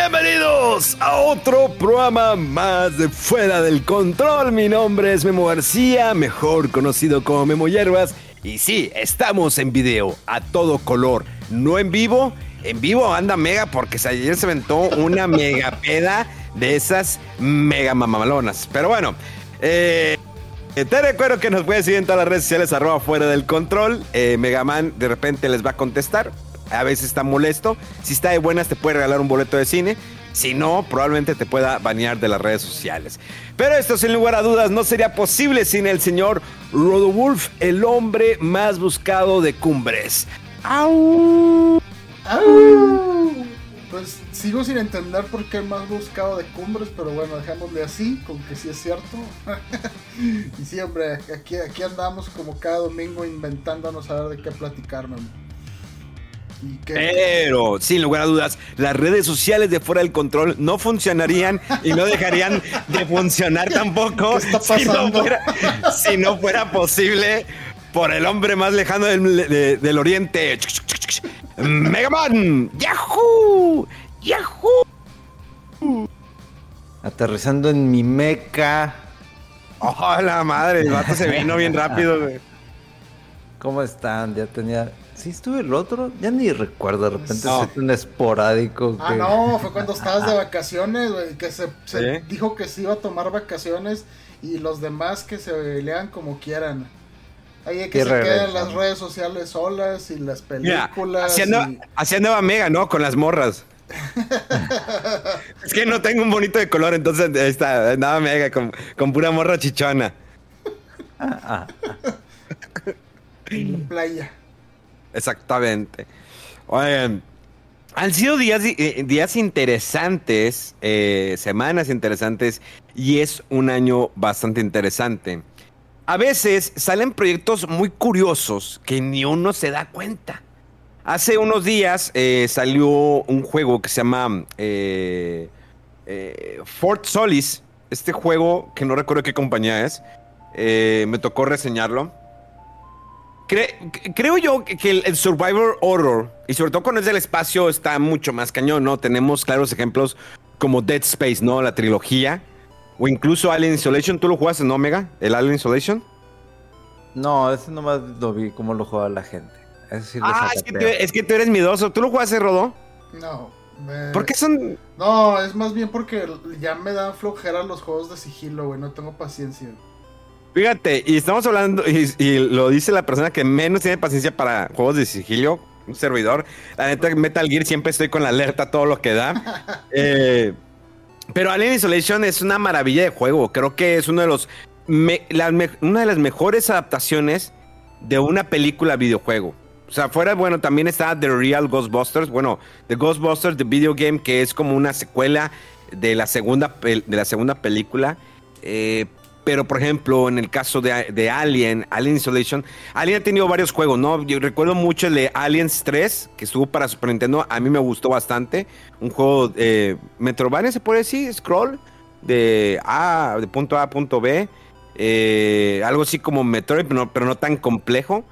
Bienvenidos a otro programa más de Fuera del Control. Mi nombre es Memo García, mejor conocido como Memo Hierbas. Y sí, estamos en video, a todo color, no en vivo. En vivo anda mega porque ayer se aventó una mega peda de esas mega mamalonas. Pero bueno, eh, te recuerdo que nos puedes seguir en todas las redes sociales, arroba fuera del control. Eh, Megaman de repente les va a contestar. A veces está molesto. Si está de buenas, te puede regalar un boleto de cine. Si no, probablemente te pueda banear de las redes sociales. Pero esto, sin lugar a dudas, no sería posible sin el señor Rodowulf, el hombre más buscado de Cumbres. ¡Au! Pues sigo sin entender por qué más buscado de cumbres, pero bueno, dejémosle así, con que sí es cierto. y sí, hombre, aquí, aquí andamos como cada domingo inventándonos a ver de qué platicar, man. Pero, sin lugar a dudas, las redes sociales de Fuera del Control no funcionarían y no dejarían de funcionar tampoco ¿Qué está si no pasando? fuera, si no fuera posible por el hombre más lejano del, de- del oriente. Megaman, Yahoo, Yahoo. Aterrizando en mi meca. Oh, la madre, el vato se vino bien rápido, güey. ¿Cómo están? Ya tenía. ¿Sí estuve el otro? Ya ni recuerdo. De repente No. soy un esporádico. Ah, no, fue cuando estabas de vacaciones, güey, que se, se ¿Sí? dijo que se iba a tomar vacaciones y los demás que se lean como quieran. Ahí hay que se queden las redes sociales solas y las Mira, películas. así andaba, y- andaba Mega, ¿no? Con las morras. es que no tengo un bonito de color, entonces ahí está, andaba Mega con, con pura morra chichona. en la playa. Exactamente. Oigan, han sido días, eh, días interesantes, eh, semanas interesantes, y es un año bastante interesante. A veces salen proyectos muy curiosos que ni uno se da cuenta. Hace unos días eh, salió un juego que se llama Fort Solis. Este juego, que no recuerdo qué compañía es, me tocó reseñarlo. Cre- creo yo que el, el Survivor Horror, y sobre todo cuando es del espacio, está mucho más cañón, ¿no? Tenemos claros ejemplos como Dead Space, ¿no? La trilogía. O incluso Alien Isolation. ¿Tú lo jugaste, no, Omega? ¿El Alien Isolation? No, ese nomás lo vi cómo lo juega la gente. Ese sí lo Ah, es que, tú, es que tú eres miedoso. ¿Tú lo jugaste, Rodó? No. me- ¿Por qué son...? No, es más bien porque ya me dan flojera los juegos de sigilo, güey. No tengo paciencia. Fíjate, y estamos hablando, y, y lo dice la persona que menos tiene paciencia para juegos de sigilio, un servidor. La neta, Metal Gear siempre estoy con la alerta todo lo que da. Eh, pero Alien Isolation es una maravilla de juego. Creo que es uno de los me- la me- una de las mejores adaptaciones de una película videojuego. O sea, fuera, bueno, también está The Real Ghostbusters. Bueno, The Ghostbusters, The Video Game, que es como una secuela de la segunda, de la segunda película. Eh, pero, por ejemplo, en el caso de, Alien, Alien Isolation, Alien ha tenido varios juegos, ¿no? Yo recuerdo mucho el de Aliens 3, que estuvo para Super Nintendo. A mí me gustó bastante. Un juego eh, Metroidvania, se puede decir, scroll, de A, de punto A a punto B. Eh, algo así como Metroid, pero no, pero no tan complejo.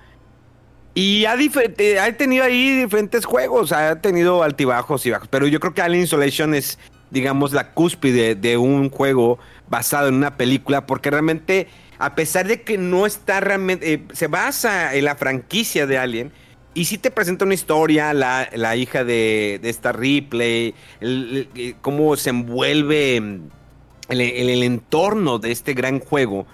Y ha, eh, ha tenido ahí diferentes juegos, ha tenido altibajos y bajos, pero yo creo que Alien Isolation es, digamos, la cúspide de un juego basado en una película, porque realmente, a pesar de que no está realmente, eh, se basa en la franquicia de Alien, y sí te presenta una historia, la, la hija de, de esta Ripley, eh, cómo se envuelve en el, el entorno de este gran juego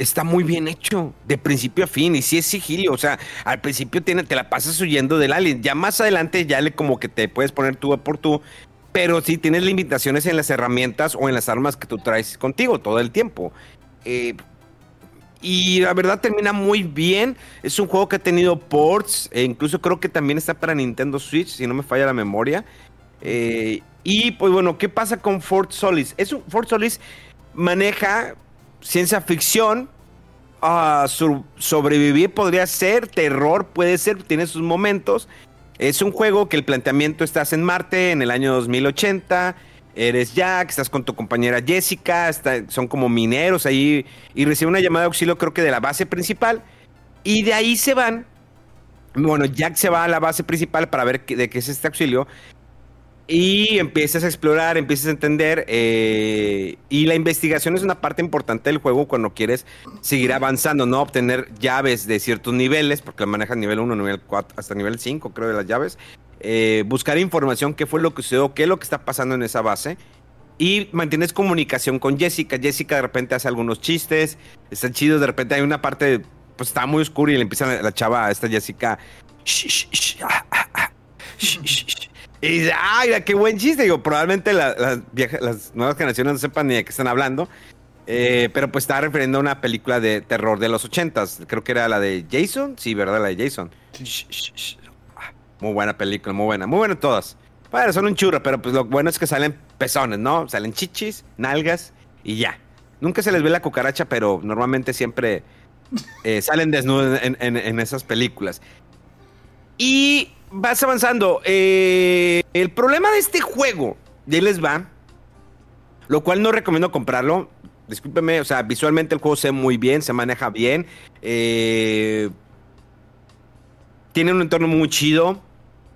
está muy bien hecho, de principio a fin, y sí es sigilio, o sea, al principio tiene, te la pasas huyendo del alien, ya más adelante ya le como que te puedes poner tú por tú, pero sí tienes limitaciones en las herramientas o en las armas que tú traes contigo todo el tiempo. Eh, y la verdad termina muy bien. Es un juego que ha tenido ports. E incluso creo que también está para Nintendo Switch, si no me falla la memoria. Eh, y pues bueno, ¿qué pasa con Fort Solis? Es un, Fort Solis maneja ciencia ficción. sur- sobrevivir podría ser, terror puede ser, tiene sus momentos. Es un juego que el planteamiento estás en Marte en el año 2080. Eres Jack, estás con tu compañera Jessica, son como mineros ahí y reciben una llamada de auxilio creo que de la base principal. Y de ahí se van. Bueno, Jack se va a la base principal para ver qué- de qué es este auxilio. Y empiezas a explorar, empiezas a entender. eh, y la investigación es una parte importante del juego cuando quieres seguir avanzando, ¿no? Obtener llaves de ciertos niveles, porque manejas nivel 1, nivel 4, hasta nivel 5, creo, de las llaves. Eh, buscar información, qué fue lo que sucedió, qué es lo que está pasando en esa base. Y mantienes comunicación con Jessica. Jessica de repente hace algunos chistes, están chidos. De repente hay una parte, pues está muy oscura y le empieza la, la chava esta Jessica. "Shh, shh, shh, ah, ah, ah, shh". Y dice, ay, qué buen chiste. Digo, probablemente la- las, nuevas generaciones no sepan ni de qué están hablando. Eh, pero pues estaba refiriendo a una película de terror de los ochentas. Creo que era la de Jason. Sí, ¿verdad? La de Jason. Ah, Muy buena película, muy buena. Muy buena todas. Bueno, son un churro, pero pues lo bueno es que salen pezones, ¿no? Salen chichis, nalgas y ya. Nunca se les ve la cucaracha, pero normalmente siempre eh, salen desnudos en, en- en esas películas. Y vas avanzando. Eh, el problema de este juego, ahí les va, lo cual no recomiendo comprarlo. Discúlpeme, o sea, visualmente el juego se ve muy bien, se maneja bien. eh, tiene un entorno muy chido.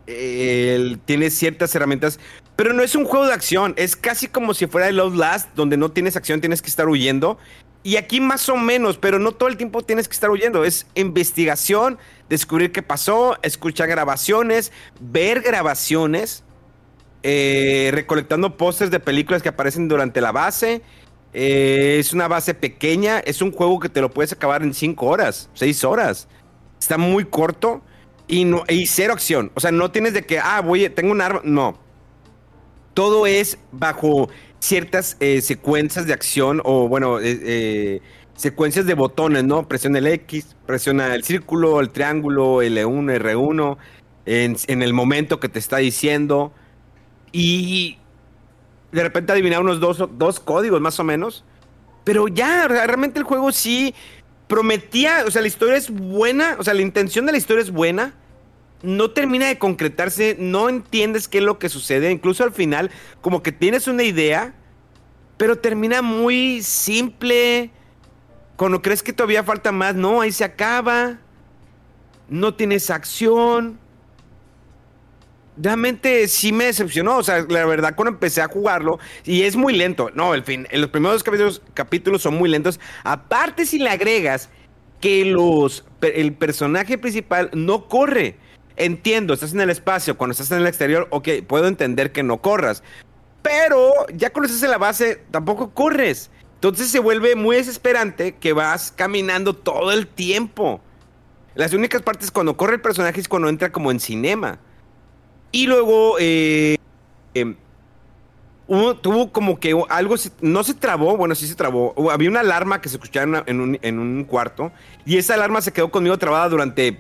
eh, tiene ciertas herramientas. Pero no es un juego de acción. Es casi como si fuera el Last, donde no tienes acción, tienes que estar huyendo. Y aquí más o menos, pero no todo el tiempo tienes que estar huyendo. Es investigación, descubrir qué pasó, escuchar grabaciones, ver grabaciones, eh, recolectando pósters de películas que aparecen durante la base. Eh, es una base pequeña, es un juego que te lo puedes acabar en 5 horas, 6 horas. Está muy corto y, no, y cero acción. O sea, no tienes de que, ah, voy, tengo un arma. No. Todo es bajo ciertas eh, secuencias de acción o, bueno, eh, eh, secuencias de botones, ¿no? Presiona el X, presiona el círculo, el triángulo, L1, R1, en, en el momento que te está diciendo. Y de repente adivinar unos dos, dos códigos más o menos. Pero ya, re- realmente el juego sí prometía, o sea, la historia es buena, o sea, la intención de la historia es buena. No termina de concretarse, no entiendes qué es lo que sucede. Incluso al final, como que tienes una idea, pero termina muy simple. Cuando crees que todavía falta más, no, ahí se acaba. No tienes acción. Realmente sí me decepcionó. O sea, la verdad, cuando empecé a jugarlo, y es muy lento. No, el fin, en los primeros capítulos, capítulos son muy lentos. Aparte, si le agregas que los, el personaje principal no corre. Entiendo, estás en el espacio, cuando estás en el exterior, ok, puedo entender que no corras. Pero ya cuando estás en la base, tampoco corres. Entonces se vuelve muy desesperante que vas caminando todo el tiempo. Las únicas partes cuando corre el personaje es cuando entra como en cinema. Y luego eh, eh, tuvo como que algo, no se trabó, bueno, sí se trabó. Había una alarma que se escuchaba en un cuarto y esa alarma se quedó conmigo trabada durante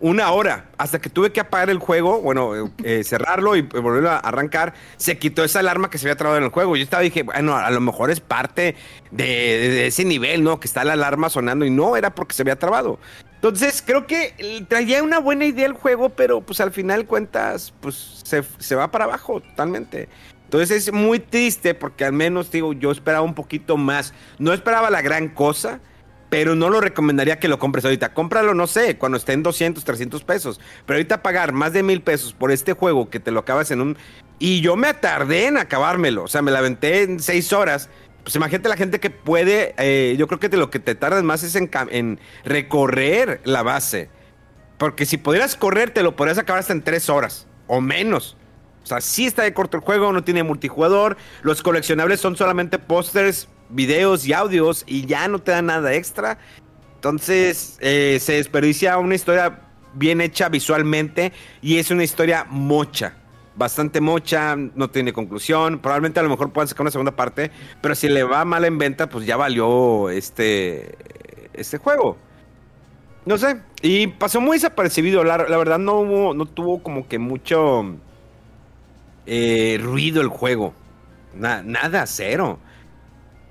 una hora. Hasta que tuve que apagar el juego, bueno, eh, eh, cerrarlo y eh, volverlo a arrancar, se quitó esa alarma que se había trabado en el juego. Yo estaba dije, bueno, a lo mejor es parte de, de- ese nivel, ¿no? Que está la alarma sonando y no, era porque se había trabado. Entonces, creo que traía una buena idea el juego, pero pues al final cuentas, pues se, se va para abajo totalmente. Entonces es muy triste porque al menos, digo, yo esperaba un poquito más. No esperaba la gran cosa, pero no lo recomendaría que lo compres ahorita. Cómpralo, no sé, cuando esté en 200, 300 pesos. Pero ahorita pagar más de mil pesos por este juego que te lo acabas en un... Y yo me tardé en acabármelo. O sea, me la aventé en seis horas. Pues imagínate la gente que puede... eh, yo creo que te- lo que te tardas más es en, en recorrer la base. Porque si pudieras correr, te lo podrías acabar hasta en tres horas. O menos. O sea, sí está de corto el juego, no tiene multijugador. Los coleccionables son solamente pósters, videos y audios y ya no te dan nada extra. Entonces, eh, se desperdicia una historia bien hecha visualmente y es una historia mocha. bastante mocha, no tiene conclusión. Probablemente a lo mejor puedan sacar una segunda parte, pero si le va mal en venta, pues ya valió este, este juego. No sé, y pasó muy desapercibido. La, verdad, no, hubo, no tuvo como que mucho eh, ruido el juego. Na- nada, cero.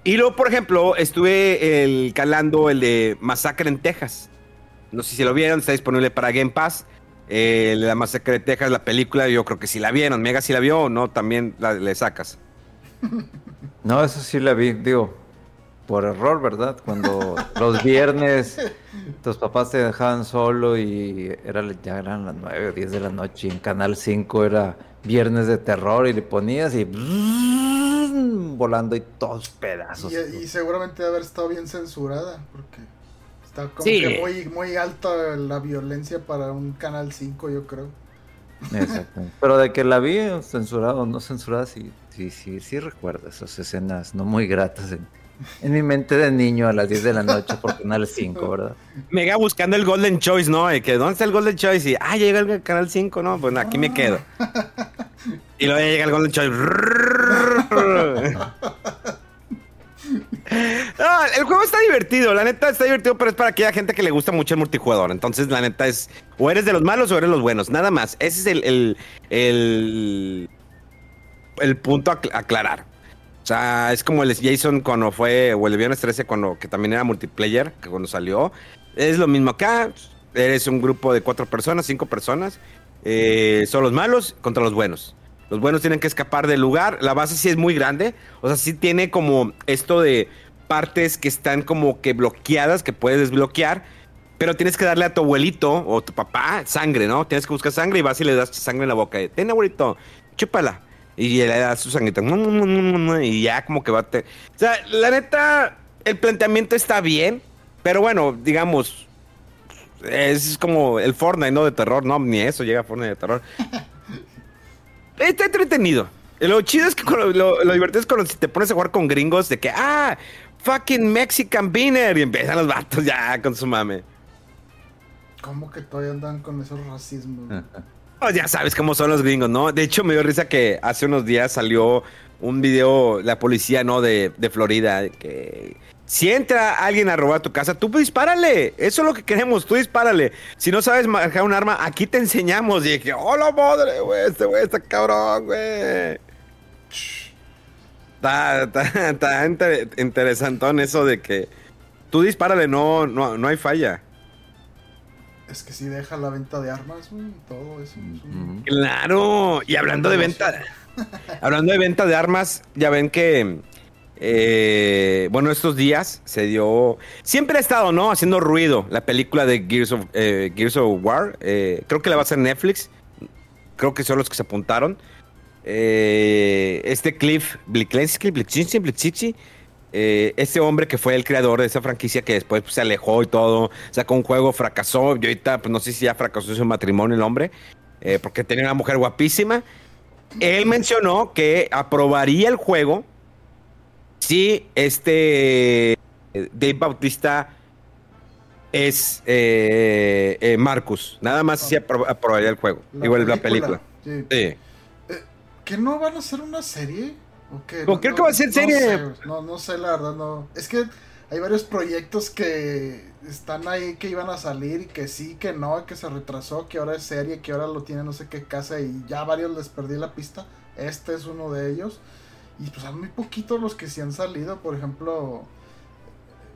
Y luego, por ejemplo, estuve el, calando el de Masacre en Texas. No sé si lo vieron, está disponible para Game Pass. Eh, la Masacre de Texas, la película, yo creo que sí la vieron. Mega sí la vio o no, también la- le sacas. No, eso sí la vi, digo, por error, ¿verdad? Cuando los viernes tus papás te dejaban solo y era, ya eran las 9 o 10 de la noche y en Canal 5 era viernes de terror y le ponías y volando y todos pedazos. Y, y seguramente debe haber estado bien censurada, porque está como Sí. que muy, muy alta la violencia para un canal 5, yo creo. Exacto. Pero de que la vi censurada o no censurada, sí, sí, sí, sí recuerdo esas escenas no muy gratas en, en mi mente de niño a las 10 de la noche por Canal 5, ¿verdad? Mega buscando el Golden Choice, ¿no? De que, ¿dónde está el Golden Choice? Y, ah, llega el Canal 5, ¿no? Pues aquí me quedo. Y luego llega el Golden Choice. No, el juego está divertido, la neta está divertido, pero es para aquella gente que le gusta mucho el multijugador. Entonces, la neta es, o eres de los malos o eres los buenos, nada más. Ese es el, el, el, punto a acl- aclarar. O sea, es como el Jason cuando fue, o el Viernes 13 cuando, que también era multiplayer, que cuando salió. Es lo mismo acá, eres un grupo de cuatro personas, cinco personas. eh, son los malos contra los buenos. Los buenos tienen que escapar del lugar. La base sí es muy grande. O sea, sí tiene como esto de partes que están como que bloqueadas, que puedes desbloquear. Pero tienes que darle a tu abuelito o tu papá sangre, ¿no? Tienes que buscar sangre y vas y le das sangre en la boca. Ten, abuelito, chúpala. Y le das su sangrita. Y ya como que va a... te- O sea, la neta, el planteamiento está bien. Pero bueno, digamos, es como el Fortnite, ¿no? De terror. No, ni eso llega a Fortnite de terror. Está entretenido. Lo chido es que lo, lo- lo divertido es cuando si te pones a jugar con gringos de que, ah, fucking Mexican Beaner. Y empiezan los vatos ya con su mame. ¿Cómo que todavía andan con esos racismos? Oh, ya sabes cómo son los gringos, ¿no? De hecho, me dio risa que hace unos días salió un video, la policía, ¿no? De, de Florida, que si entra alguien a robar tu casa, tú dispárale. Eso es lo que queremos, tú dispárale. Si no sabes manejar un arma, aquí te enseñamos. Y dije, oh, la madre, güey, este güey está cabrón, güey. Está, está, está inter- interesantón eso de que tú dispárale, no, no, no hay falla. Es que si deja la venta de armas, güey, todo eso. es un- Claro, y hablando de venta, hablando de venta de armas, ya ven que, eh, bueno, estos días se dio, siempre ha estado, ¿no? Haciendo ruido la película de Gears of, eh, War, eh, creo que la va a hacer Netflix, creo que son los que se apuntaron. Este Cliff Blakensky, Blakensky, eh, este hombre que fue el creador de esa franquicia que después pues, se alejó y todo, sacó un juego, fracasó, y ahorita pues no sé si ya fracasó su matrimonio el hombre, porque tenía una mujer guapísima. Él mencionó que aprobaría el juego si este eh, Dave Bautista es eh, eh, Marcus. Nada más si apro- aprobaría el juego. Igual la película. Sí. Sí. ¿Que no van a hacer una serie? ¿O qué? Pues creo que va a ser serie. sé, no, no sé, la verdad, no. Es que hay varios proyectos que están ahí que iban a salir y que sí, que no, que se retrasó, que ahora es serie, que ahora lo tiene no sé qué casa y ya varios les perdí la pista. Este es uno de ellos. Y pues son muy poquitos los que sí han salido. Por ejemplo,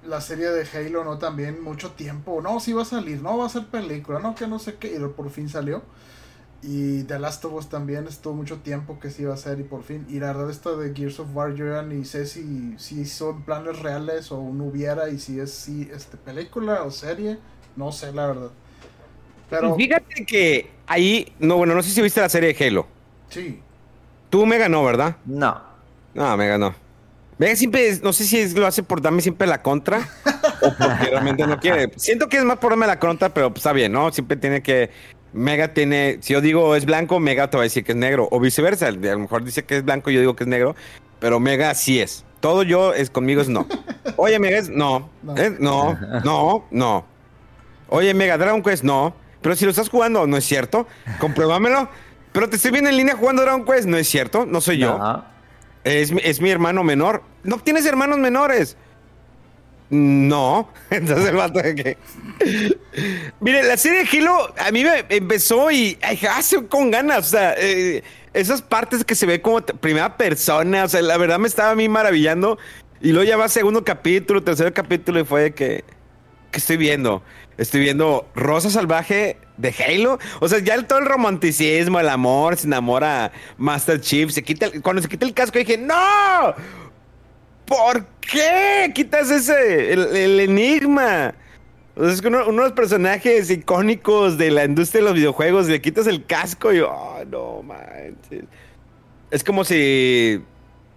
la serie de Halo, ¿no? También mucho tiempo. No, sí va a salir, no va a ser película, no, que no sé qué. Y por fin salió. Y The Last of Us también estuvo mucho tiempo que se iba a hacer y por fin. Y la verdad esto de Gears of War yo ya ni sé si, si son planes reales o no hubiera y si es si este película o serie. No sé la verdad. Pero Fíjate que ahí, no, bueno, no sé si viste la serie de Halo. sí. Tú me ganó, ¿verdad? No. No, me ganó. Mega siempre, no sé si es- lo hace por darme siempre la contra o porque realmente no quiere. Siento que es más por darme la contra, pero pues, está bien, ¿no? Siempre tiene que. Mega tiene. Si yo digo es blanco, Mega te va a decir que es negro. O viceversa. A lo mejor dice que es blanco y yo digo que es negro. Pero Mega sí es. Todo yo es conmigo es no. Oye, Mega es no. No. ¿Eh? No, no, no. Oye, Mega Dragon Quest no. Pero si lo estás jugando, no es cierto. Compruébamelo. Pero te estoy viendo en línea jugando Dragon Quest, ¿no es cierto? No soy yo. No. Es, es mi hermano menor. ¿No tienes hermanos menores? No. Entonces el vato de que... Mire, la serie de Halo a mí me empezó y hace con ganas. O sea, eh, esas partes que se ve como primera persona. O sea, la verdad me estaba a mí maravillando. Y luego ya va segundo capítulo, tercer capítulo y fue de que... ¿Qué estoy viendo? Estoy viendo Rosa Salvaje de Halo. O sea, ya el- todo el romanticismo, el amor, se enamora Master Chief. Se quita el- cuando se quita el casco dije, ¡No! ¿Por qué quitas ese, el, el enigma? O sea, es que uno, uno de los personajes icónicos de la industria de los videojuegos, le quitas el casco y, oh, no manches. Es como si,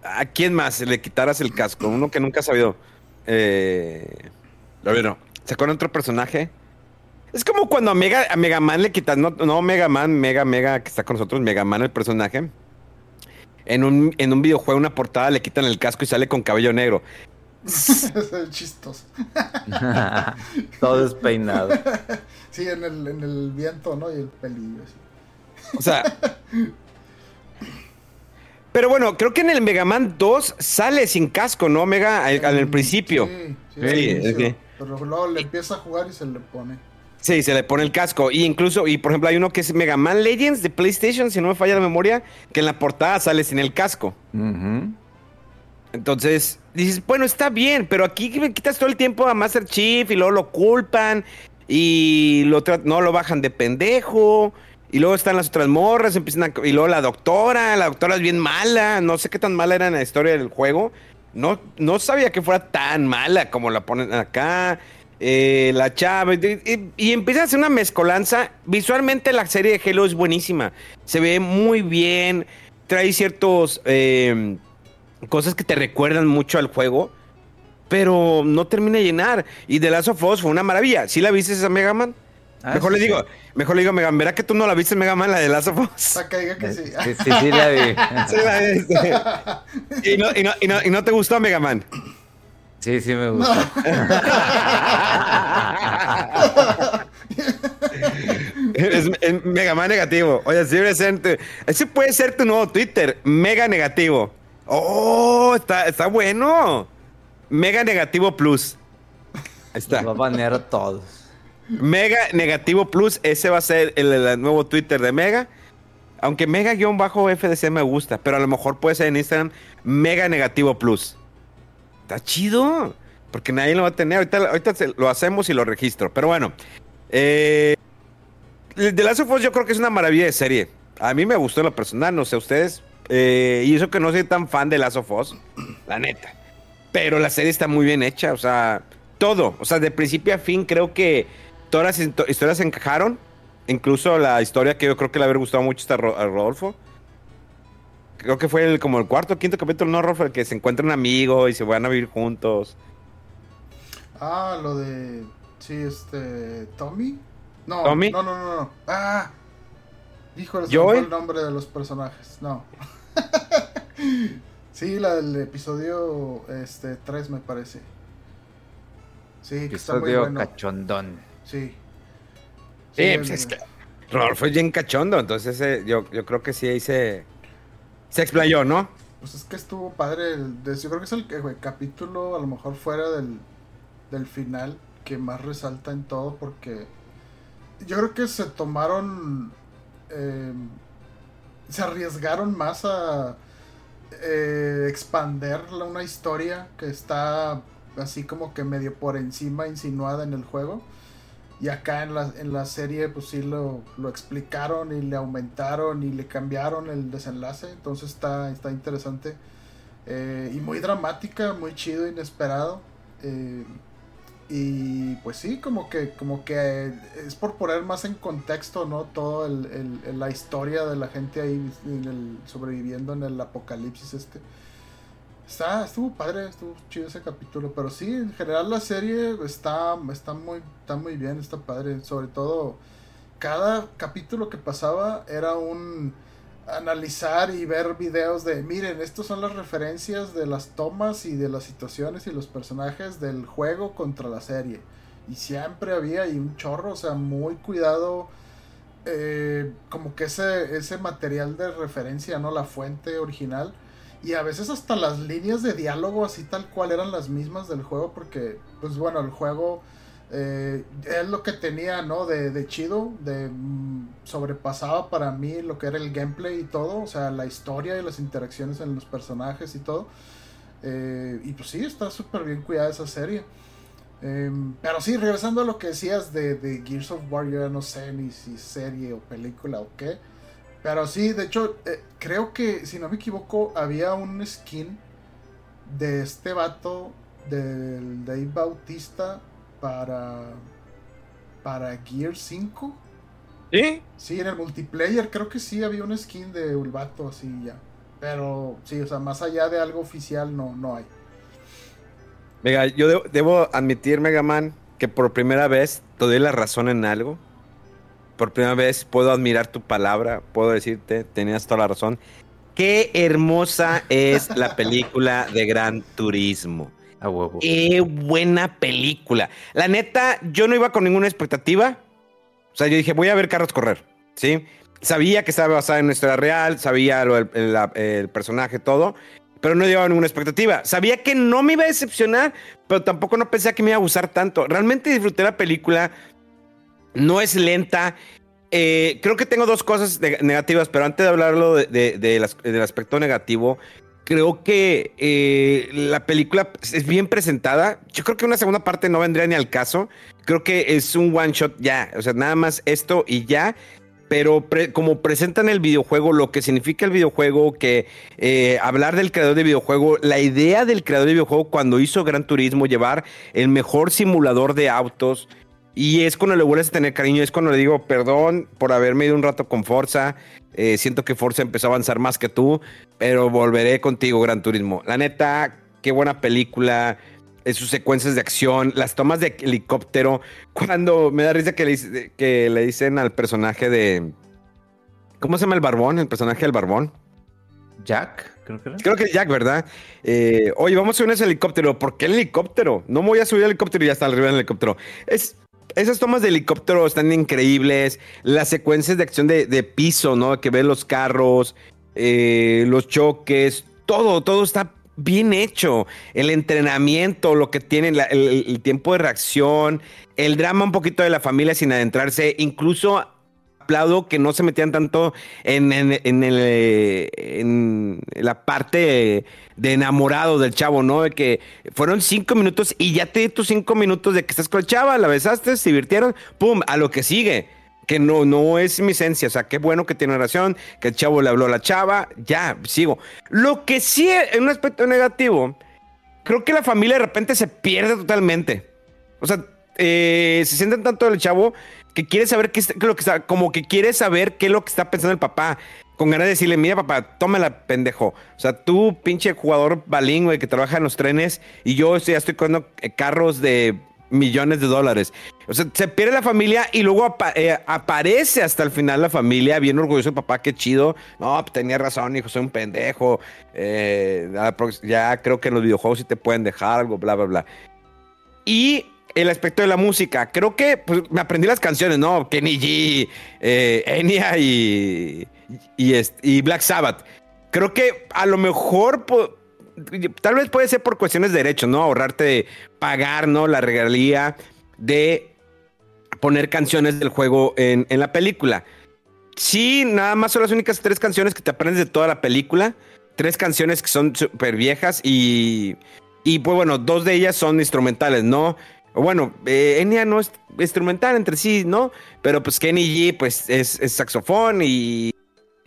¿a quién más le quitaras el casco? Uno que nunca ha sabido. Eh, no. ¿Se acuerdan otro personaje? Es como cuando a Mega, a Mega Man le quitas, no, no Mega Man, Mega, Mega, que está con nosotros, Mega Man el personaje. En un, en un videojuego, una portada, le quitan el casco y sale con cabello negro. Es chistoso. Todo despeinado. Sí, en el, en el viento, ¿no? Y el pelillo. así. O sea. pero bueno, creo que en el Mega Man 2 sale sin casco, ¿no? Mega al, al principio. Sí, sí, Sí, al inicio, Pero luego le empieza a jugar y se le pone. Sí, se le pone el casco. Y incluso, y por ejemplo, hay uno que es Mega Man Legends de PlayStation, si no me falla la memoria, que en la portada sale sin el casco. Entonces, dices, bueno, está bien, pero aquí me quitas todo el tiempo a Master Chief y luego lo culpan y lo no lo bajan de pendejo. Y luego están las otras morras, empiezan a, y luego la doctora, la doctora es bien mala, no sé qué tan mala era en la historia del juego. No, no sabía que fuera tan mala como la ponen acá. Eh, la chava, y, y- empieza a hacer una mezcolanza. Visualmente la serie de Halo es buenísima. Se ve muy bien, trae ciertos... eh, cosas que te recuerdan mucho al juego, pero no termina de llenar. Y The Last of Us fue una maravilla. ¿Sí la viste esa Mega Man? Ah, mejor sí, le digo, sí. mejor le digo a Mega Man, ¿verá que tú no la viste Mega Man, la de Last of Us? Diga que sí. Sí, sí, sí, la vi. Sí la viste. y, no, y, no, y, no, y no te gustó Mega Man. Sí, sí me gusta. Es, es Mega Man negativo. Oye, sí debe ser tu- ese puede ser tu nuevo Twitter. Mega negativo. Oh, está, está bueno. Mega negativo plus. Ahí está. Los va a banear a todos. Mega Negativo Plus, ese va a ser el, el nuevo Twitter de Mega. Aunque Mega-FDC me gusta, pero a lo mejor puede ser en Instagram Mega Negativo Plus. Está chido, porque nadie lo va a tener. Ahorita, ahorita lo hacemos y lo registro. Pero bueno, eh, The Last of Us yo creo que es una maravilla de serie. A mí me gustó en lo personal, no sé ustedes. Eh, y eso que no soy tan fan de Last of Us, la neta. Pero la serie está muy bien hecha, o sea, todo. O sea, de principio a fin creo que todas las histo- historias se encajaron. Incluso la historia que yo creo que le haber gustado mucho está a Rodolfo. Creo que fue el, como el cuarto o quinto capítulo, ¿no, Rodolfo? El que se encuentra un amigo y se van a vivir juntos. Ah, lo de. Sí, este. ¿Tommy? No, ¿Tommy? no, no, no, no. Ah, híjole, se el nombre de los personajes. No. sí, la del episodio este 3, me parece. Sí, que está muy Episodio bueno. cachondón. Sí. Sí, pues es que Rodolfo es bien cachondo, entonces eh, yo, yo creo que sí ahí se, se explayó, ¿no? Pues es que estuvo padre. el- de- yo creo que es el, capítulo, a lo mejor fuera del, del final, que más resalta en todo, porque yo creo que se tomaron. eh, se arriesgaron más a eh, expander una historia que está así como que medio por encima, insinuada en el juego. Y acá en la, en la serie, pues sí lo, lo explicaron y le aumentaron y le cambiaron el desenlace. Entonces está, está interesante. Eh, y muy dramática, muy chido, inesperado. Eh, y pues sí, como que, como que es por poner más en contexto, ¿no? Todo el, el- la historia de la gente ahí en el- sobreviviendo en el apocalipsis este. Está, estuvo padre, estuvo chido ese capítulo, pero sí, en general la serie está, está muy, está muy bien, está padre, sobre todo cada capítulo que pasaba era un analizar y ver videos de, miren, estas son las referencias de las tomas y de las situaciones y los personajes del juego contra la serie. Y siempre había y un chorro, o sea, muy cuidado eh, como que ese, ese material de referencia, ¿no? La fuente original. Y a veces hasta las líneas de diálogo así tal cual eran las mismas del juego porque, pues bueno, el juego eh, es lo que tenía, ¿no? De, de chido, de mm, sobrepasaba para mí lo que era el gameplay y todo, o sea, la historia y las interacciones en los personajes y todo. Eh, y pues sí, está súper bien cuidada esa serie. Em, pero sí, regresando a lo que decías de, de Gears of War, yo ya no sé ni si serie o película o qué. Pero sí, de hecho, eh, creo que, si no me equivoco, había un skin de este vato del Dave Bautista para para Gear 5. ¿Sí? Sí, en el multiplayer creo que sí había un skin de un vato así ya. Pero sí, o sea, más allá de algo oficial no, no hay. Venga, yo debo, debo admitir, Mega Man, que por primera vez te doy la razón en algo. Por primera vez puedo admirar tu palabra, puedo decirte, tenías toda la razón. Qué hermosa es la película de Gran Turismo. A huevo. Qué buena película. La neta, yo no iba con ninguna expectativa. O sea, yo dije, voy a ver carros correr, ¿sí? Sabía que estaba basada en una historia real, sabía lo del- el, la- el personaje, todo, pero no llevaba ninguna expectativa. Sabía que no me iba a decepcionar, pero tampoco no pensé que me iba a gustar tanto. Realmente disfruté la película. No es lenta. Eh, creo que tengo dos cosas neg- negativas, pero antes de hablarlo de- las- del aspecto negativo, creo que eh, la película es bien presentada. Yo creo que una segunda parte no vendría ni al caso. Creo que es un one shot ya. O sea, nada más esto y ya. Pero como presentan el videojuego, lo que significa el videojuego, que eh, hablar del creador de videojuego, la idea del creador de videojuego cuando hizo Gran Turismo, llevar el mejor simulador de autos. Y es cuando le vuelves a tener cariño, es cuando le digo, perdón por haberme ido un rato con Forza. eh, siento que Forza empezó a avanzar más que tú, pero volveré contigo, Gran Turismo. La neta, qué buena película. eh, sus secuencias de acción, las tomas de helicóptero. Cuando me da risa que le, que le dicen al personaje de. ¿Cómo se llama el barbón? El personaje del barbón. Jack, creo que era. Creo que es Jack, ¿verdad? Eh, Oye, vamos a subir ese helicóptero. ¿Por qué el helicóptero? No me voy a subir al helicóptero y ya está arriba del helicóptero. Es, esas tomas de helicóptero están increíbles. Las secuencias de acción de, de piso, ¿no? Que ves los carros, eh, los choques, todo, todo está bien hecho. El entrenamiento, lo que tienen, el tiempo de reacción, el drama un poquito de la familia sin adentrarse, incluso aplaudo que no se metían tanto en, en- en la parte de enamorado del chavo, ¿no? De que fueron cinco minutos y ya te di tus cinco minutos de que estás con la chava, la besaste, se divirtieron, pum, a lo que sigue. Que no, no es mi esencia. O sea, qué bueno que tiene relación, que el chavo le habló a la chava, ya, sigo. Lo que sí, en un aspecto negativo, creo que la familia de repente se pierde totalmente. O sea, eh, se sienten tanto el chavo que quiere saber qué es lo que está, como que quiere saber qué es lo que está pensando el papá. Con ganas de decirle, mira papá, tómala, pendejo. O sea, tú, pinche jugador balín, güey, que trabaja en los trenes, y yo ya estoy con carros de millones de dólares. O sea, se pierde la familia y luego eh, aparece hasta el final la familia, bien orgulloso el papá, qué chido. No, pues, tenía razón, hijo, soy un pendejo. Eh, ya creo que en los videojuegos sí te pueden dejar algo, bla, bla, bla. Y el aspecto de la música, creo que pues, me aprendí las canciones, ¿no? Kenny G, eh, Enya y, y, est- y Black Sabbath. Creo que a lo mejor, tal vez puede ser por cuestiones de derechos, ¿no? Ahorrarte pagar, ¿no? La regalía de poner canciones del juego en, en la película. Sí, nada más son las únicas tres canciones que te aprendes de toda la película. Tres canciones que son súper viejas y, y pues bueno, dos de ellas son instrumentales, ¿no? Bueno, eh, Enya no es instrumental entre sí, ¿no? Pero pues Kenny G pues es, saxofón y,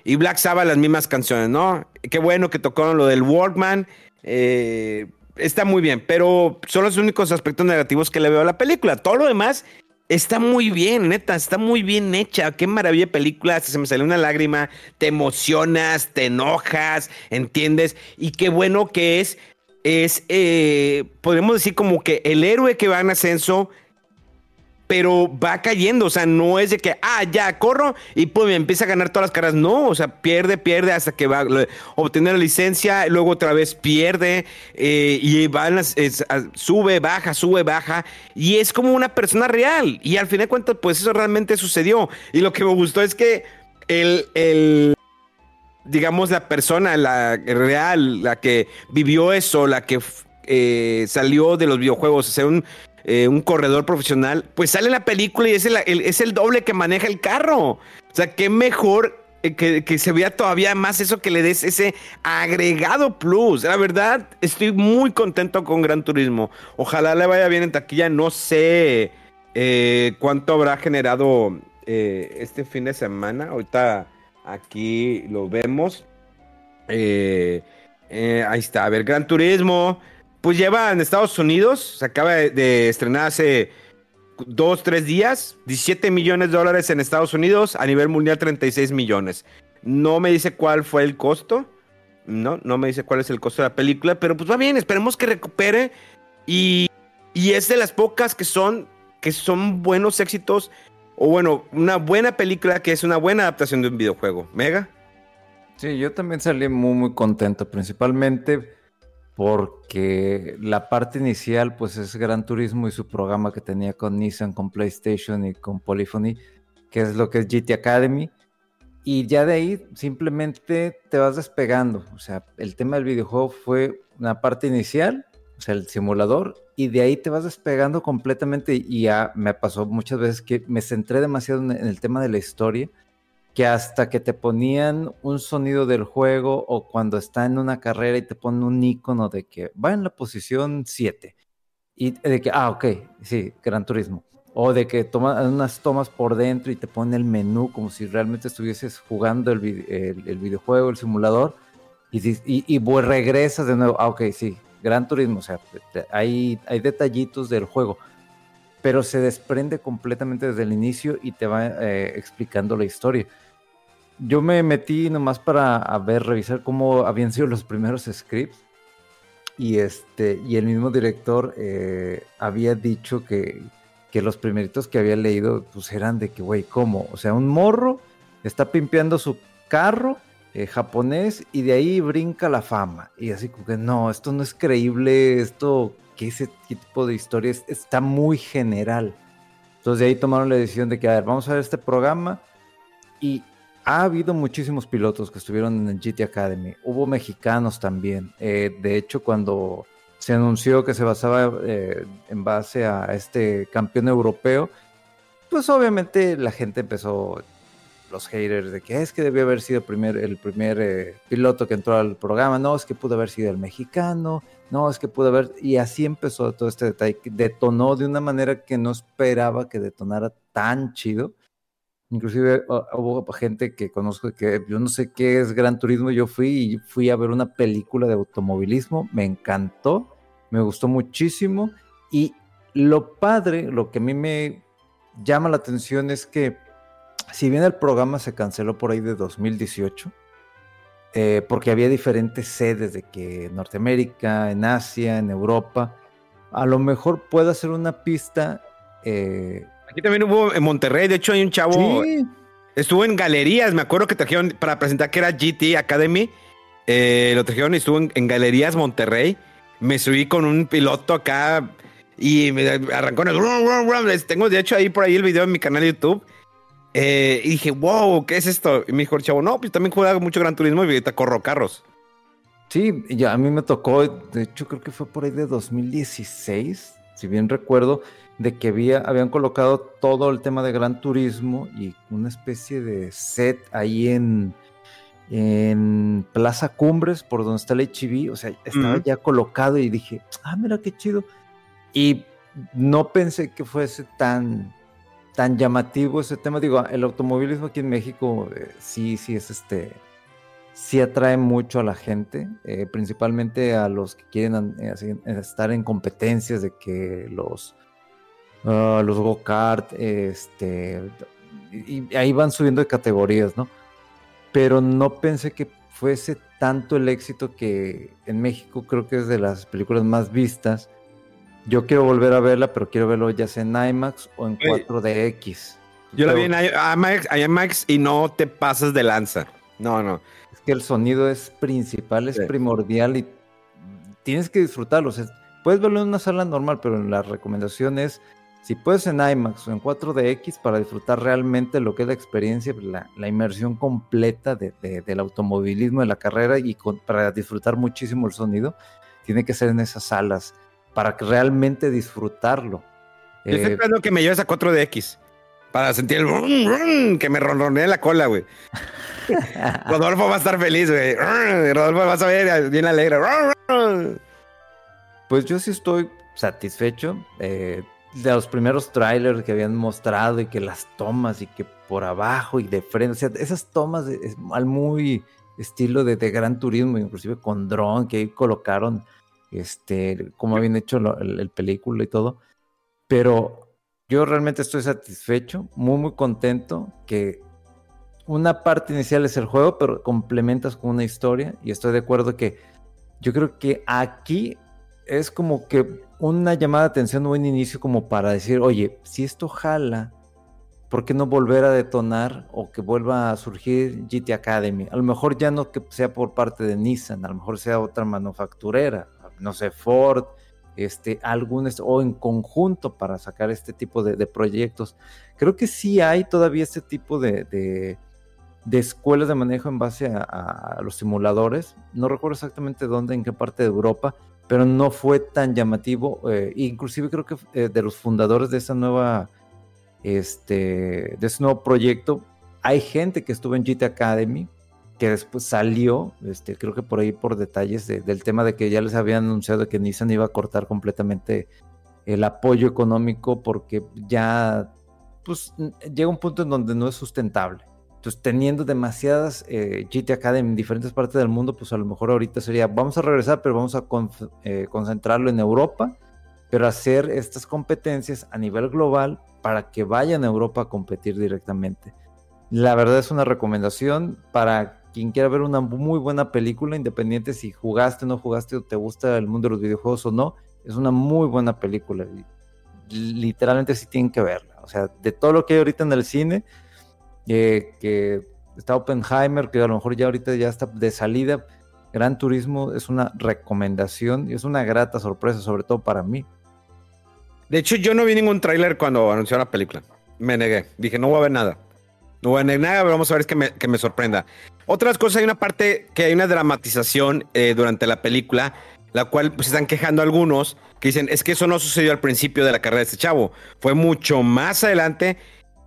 y Black Sabbath las mismas canciones, ¿no? Qué bueno que tocaron lo del Walkman. eh, está muy bien, pero son los únicos aspectos negativos que le veo a la película. Todo lo demás está muy bien, neta, está muy bien hecha. Qué maravilla de película. Se me salió una lágrima. Te emocionas, te enojas, ¿entiendes? Y qué bueno que es, es, eh, podemos decir como que el héroe que va en ascenso pero va cayendo, o sea, no es de que, ah, ya corro y pues empieza a ganar todas las carreras, no, o sea, pierde, pierde hasta que va a obtener la licencia, luego otra vez pierde eh, y va las, sube, baja, sube, baja y es como una persona real y al fin de cuentas, pues eso realmente sucedió y lo que me gustó es que el, el digamos, la persona, la real, la que vivió eso, la que eh, salió de los videojuegos, sea, un eh, un corredor profesional, pues sale en la película y es el, es el doble que maneja el carro. O sea, qué mejor eh, que, se vea todavía más eso que le des ese agregado plus. La verdad, estoy muy contento con Gran Turismo. Ojalá le vaya bien en taquilla. No sé eh, cuánto habrá generado este fin de semana. Ahorita aquí lo vemos. ahí está. A ver, Gran Turismo pues lleva en Estados Unidos, se acaba de, estrenar hace dos, tres días, 17 millones de dólares en Estados Unidos, a nivel mundial 36 millones. No me dice cuál fue el costo, no, no me dice cuál es el costo de la película, pero pues va bien, esperemos que recupere y, y es de las pocas que son, que son buenos éxitos, o bueno, una buena película que es una buena adaptación de un videojuego. Mega. Sí, yo también salí muy, muy contento, principalmente porque la parte inicial pues es Gran Turismo y su programa que tenía con Nissan, con PlayStation y con Polyphony, que es lo que es GT Academy. Y ya de ahí simplemente te vas despegando. O sea, el tema del videojuego fue una parte inicial, o sea, el simulador, y de ahí te vas despegando completamente. Y ya me pasó muchas veces que me centré demasiado en el tema de la historia que hasta que te ponían un sonido del juego o cuando está en una carrera y te ponen un icono de que va en la posición 7 y de que, ah, ok, sí, Gran Turismo. O de que toma unas tomas por dentro y te pone el menú como si realmente estuvieses jugando el, videojuego, el simulador, y, y, regresas de nuevo. Ah, ok, sí, Gran Turismo. O sea, hay, hay detallitos del juego, pero se desprende completamente desde el inicio y te va eh, explicando la historia yo me metí nomás para ver, revisar cómo habían sido los primeros scripts. Y este, y el mismo director eh, había dicho que, que, los primeritos que había leído, pues eran de que, güey, ¿cómo? O sea, un morro está pimpeando su carro eh, japonés y de ahí brinca la fama. Y así como que no, esto no es creíble, esto, ¿qué, ese, tipo de historia está muy general. Entonces de ahí tomaron la decisión de que, a ver, vamos a ver este programa y ha habido muchísimos pilotos que estuvieron en el GT Academy. Hubo mexicanos también. Eh, de hecho, cuando se anunció que se basaba eh, en base a este campeón europeo, pues obviamente la gente empezó, los haters, de que es que debió haber sido el primer eh, piloto que entró al programa. No, es que pudo haber sido el mexicano. No, es que pudo haber. Y así empezó todo este detalle. Detonó de una manera que no esperaba que detonara tan chido Inclusive hubo gente que conozco que yo no sé qué es Gran Turismo, yo fui y fui a ver una película de automovilismo, me encantó, me gustó muchísimo y lo padre, lo que a mí me llama la atención es que si bien el programa se canceló por ahí de 2018, eh, porque había diferentes sedes de que Norteamérica, en Asia, en Europa, a lo mejor puede ser una pista eh, Aquí también hubo en Monterrey, de hecho hay un chavo. Estuvo en galerías, me acuerdo que trajeron para presentar que era GT Academy. Eh, lo trajeron y estuvo en, galerías Monterrey. Me subí con un piloto acá y me arrancó en el... Tengo de hecho ahí por ahí el video en mi canal de YouTube. Eh, y dije, wow, ¿qué es esto? Y me dijo el chavo, no, pues también juega mucho Gran Turismo y ahorita corro carros. Sí, ya a mí me tocó, de hecho creo que fue por ahí de 2016, si bien recuerdo de que había, habían colocado todo el tema de Gran Turismo y una especie de set ahí en, en Plaza Cumbres, por donde está el HIV, o sea, estaba ya colocado y dije, ah, mira qué chido. Y no pensé que fuese tan, tan llamativo ese tema. Digo, el automovilismo aquí en México eh, sí, sí es este, sí atrae mucho a la gente, eh, principalmente a los que quieren eh, estar en competencias de que los Ah, los go-kart, este, y, ahí van subiendo de categorías, ¿no? Pero no pensé que fuese tanto el éxito que en México creo que es de las películas más vistas Yo quiero volver a verla, pero quiero verlo ya sea en IMAX o en Oye, 4DX. Yo la vi en IMAX, IMAX y no te pasas de lanza. No, no. Es que el sonido es principal, es Sí. primordial y tienes que disfrutarlo. O sea, puedes verlo en una sala normal, pero la recomendación es, si puedes en IMAX o en 4DX para disfrutar realmente lo que es la experiencia, la, la inmersión completa de- de- del automovilismo, de la carrera y con- para disfrutar muchísimo el sonido, tiene que ser en esas salas para que realmente disfrutarlo. Yo estoy Eh, esperando que me lleves a 4DX para sentir el brum, brum, que me ronronee la cola, güey. Rodolfo va a estar feliz, güey. Rodolfo vas a ver bien alegre. Pues yo sí estoy satisfecho eh, de los primeros trailers que habían mostrado y que las tomas y que por abajo y de frente, o sea, esas tomas de- es al muy estilo de, de Gran Turismo, inclusive con dron que ahí colocaron, este, como habían hecho lo- el, el película y todo, pero yo realmente estoy satisfecho, muy muy contento que una parte inicial es el juego, pero complementas con una historia y estoy de acuerdo que yo creo que aquí es como que una llamada de atención o un inicio como para decir, oye, si esto jala, ¿por qué no volver a detonar o que vuelva a surgir GT Academy? A lo mejor ya no que sea por parte de Nissan, a lo mejor sea otra manufacturera, no sé, Ford, este, algún, est- o en conjunto para sacar este tipo de, proyectos. Creo que sí hay todavía este tipo de, de- escuelas de manejo en base a, los simuladores. No recuerdo exactamente dónde, en qué parte de Europa, pero no fue tan llamativo. eh, inclusive creo que eh, de los fundadores de esta nueva, este, de este nuevo proyecto, hay gente que estuvo en GT Academy que después salió, este, creo que por ahí por detalles de- del tema de que ya les habían anunciado que Nissan iba a cortar completamente el apoyo económico porque ya pues llega un punto en donde no es sustentable. Entonces, teniendo demasiadas eh, GT Academy en diferentes partes del mundo, pues a lo mejor ahorita sería, vamos a regresar, pero vamos a conf- eh, concentrarlo en Europa, pero hacer estas competencias a nivel global para que vayan a Europa a competir directamente. La verdad es una recomendación para quien quiera ver una muy buena película, independiente si jugaste o no jugaste o te gusta el mundo de los videojuegos o no, es una muy buena película. Literalmente sí tienen que verla. O sea, de todo lo que hay ahorita en el cine, eh, que está Oppenheimer, que a lo mejor ya ahorita ya está de salida, Gran Turismo es una recomendación y es una grata sorpresa, sobre todo para mí. De hecho, yo no vi ningún tráiler cuando anunció la película. Me negué. Dije, no voy a ver nada. No voy nada, vamos a ver es que me, que me sorprenda. Otras cosas, hay una parte que hay una dramatización eh, durante la película, la cual pues, están quejando algunos que dicen, es que eso no sucedió al principio de la carrera de este chavo. Fue mucho más adelante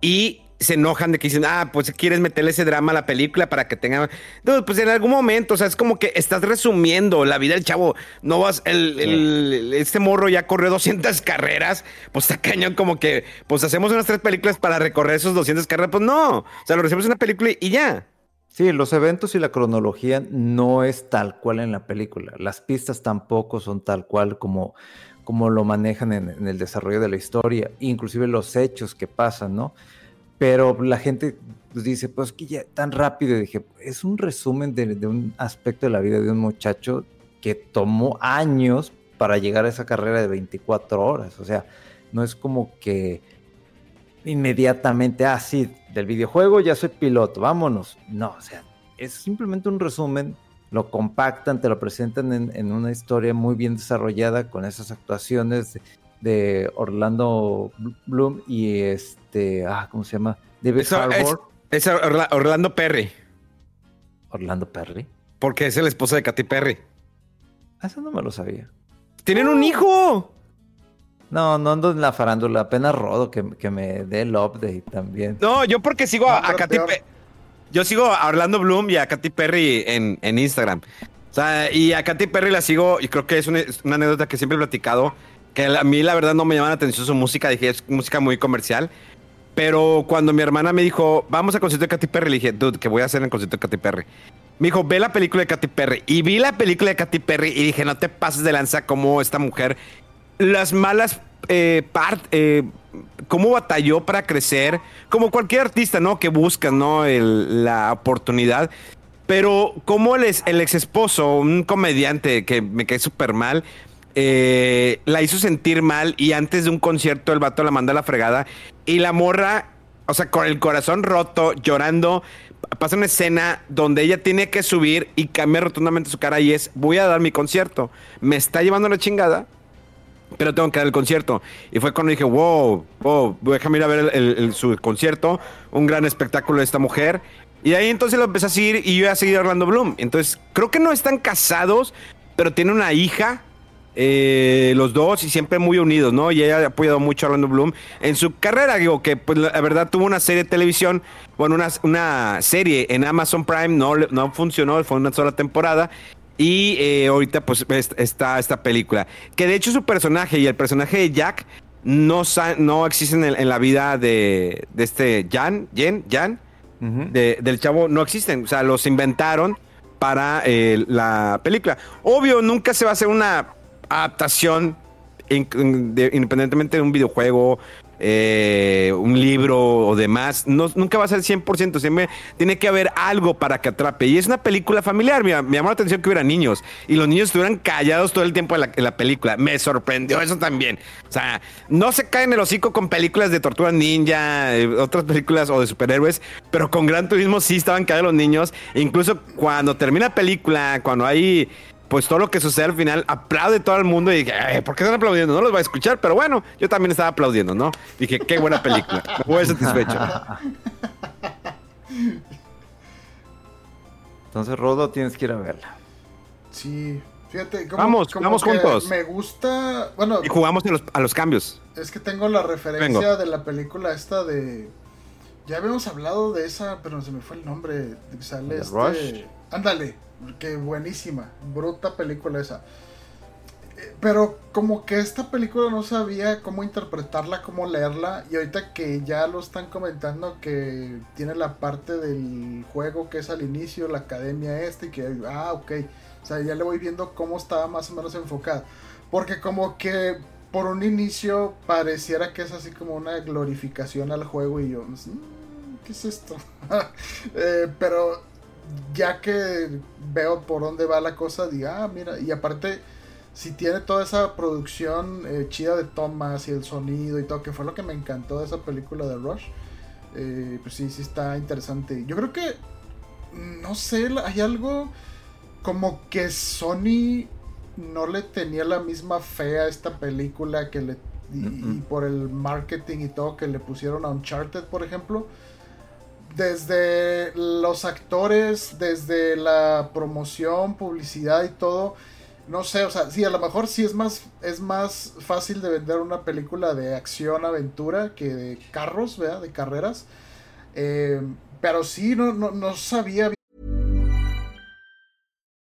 y se enojan de que dicen, ah, pues quieres meterle ese drama a la película para que tenga... No, pues en algún momento, o sea, es como que estás resumiendo la vida del chavo. No vas, el, el- este morro ya corrió 200 carreras, pues está cañón como que, pues hacemos unas tres películas para recorrer esos 200 carreras. Pues no, o sea, lo recibimos en una película y ya. Sí, los eventos y la cronología no es tal cual en la película. Las pistas tampoco son tal cual como, como lo manejan en, en el desarrollo de la historia, inclusive los hechos que pasan, ¿no? Pero la gente pues, dice, pues que ya tan rápido. Y dije, es un resumen de, un aspecto de la vida de un muchacho que tomó años para llegar a esa carrera de 24 horas. O sea, no es como que inmediatamente, ah, sí, del videojuego ya soy piloto, vámonos. No, o sea, es simplemente un resumen, lo compactan, te lo presentan en, en una historia muy bien desarrollada con esas actuaciones de Orlando Bloom y este, ah, ¿cómo se llama? David Eso es, Harbour. es Orla- Orlando Perry, Orlando Perry. porque es el esposo de Katy Perry. Ah, Eso no me lo sabía. ¡Tienen un hijo! No, no ando en la farándula, apenas rodo que, que me dé el update también. No, yo porque sigo a, No, a pero Katy. Perry. Yo sigo a Orlando Bloom y a Katy Perry en, en Instagram. O sea, y a Katy Perry la sigo y creo que es una, es una anécdota que siempre he platicado. Que a mí la verdad no me llama la atención su música. Dije, es música muy comercial. Pero cuando mi hermana me dijo, vamos al concierto de Katy Perry, le dije, dude, ¿qué voy a hacer en el concierto de Katy Perry? Me dijo, ve la película de Katy Perry. Y vi la película de Katy Perry y dije, no te pases de lanza como esta mujer. Las malas eh, part, eh, cómo batalló para crecer, como cualquier artista, ¿no? Que busca, ¿no? La oportunidad. Pero como el ex esposo, un comediante que me cae súper mal, eh, la hizo sentir mal y antes de un concierto el vato la manda a la fregada y la morra, o sea, con el corazón roto, llorando, pasa una escena donde ella tiene que subir y cambia rotundamente su cara y es, voy a dar mi concierto, me está llevando la chingada, pero tengo que dar el concierto. Y fue cuando dije, wow, wow, déjame ir a ver su concierto, un gran espectáculo de esta mujer. Y ahí entonces lo empecé a seguir y yo iba a seguir a Orlando Bloom. Entonces, creo que no están casados, pero tiene una hija, eh, los dos, y siempre muy unidos, ¿no? Y ella ha apoyado mucho a Orlando Bloom en su carrera, digo, que pues la verdad tuvo una serie de televisión, bueno, una, una serie en Amazon Prime, no, no funcionó, fue una sola temporada. Y eh, ahorita pues es- está esta película. Que de hecho su personaje y el personaje de Jack no, no existen en, en la vida de, de este Jan, Jen, Jan, de- del chavo, no existen. O sea, los inventaron para eh, la película. Obvio, nunca se va a hacer una adaptación in- in- de- independientemente de un videojuego, eh, un libro o demás. Nunca va a ser 100%. Siempre tiene que haber algo para que atrape. Y es una película familiar. Me llamó la atención que hubiera niños. Y los niños estuvieran callados todo el tiempo en la, película. Me sorprendió eso también. O sea, no se caen el hocico con películas de tortuga ninja, eh, otras películas o de superhéroes. Pero con Gran Turismo sí estaban callados los niños. Incluso cuando termina la película, cuando hay pues todo lo que sucede al final, aplaude todo el mundo y dije, "Ay, ¿por qué están aplaudiendo? No los voy a escuchar, pero bueno, yo también estaba aplaudiendo, ¿no? Dije, qué buena película, me voy satisfecho. Entonces, Rodo, tienes que ir a verla. Sí, fíjate. Como, Vamos, como vamos que juntos. Me gusta. Bueno, Y jugamos a los, a los cambios. es que tengo la referencia Vengo. de la película esta de. Ya habíamos hablado de esa, pero se me fue el nombre. Sale ¿De este. Rush? Ándale, que buenísima. Bruta película esa. Eh, Pero como que esta película no sabía cómo interpretarla, cómo leerla. Y ahorita que ya lo están comentando que tiene la parte del juego que es al inicio, la academia este, y que, ah, ok. O sea, ya le voy viendo cómo estaba más o menos enfocada. Porque como que por un inicio pareciera que es así como una glorificación al juego y yo, "Mm, ¿qué es esto? Eh, pero ya que veo por dónde va la cosa, digo, ah, mira, y aparte, si tiene toda esa producción eh, chida de tomas y el sonido y todo, que fue lo que me encantó de esa película de Rush, eh, pues sí, sí está interesante. Yo creo que, no sé, hay algo como que Sony no le tenía la misma fe a esta película que le... Y, y por el marketing y todo que le pusieron a Uncharted, por ejemplo desde los actores, desde la promoción, publicidad y todo, no sé, o sea, sí, a lo mejor sí es más, es más fácil de vender una película de acción, aventura, que de carros, ¿verdad? De carreras. Eh, pero sí, no, no, no sabía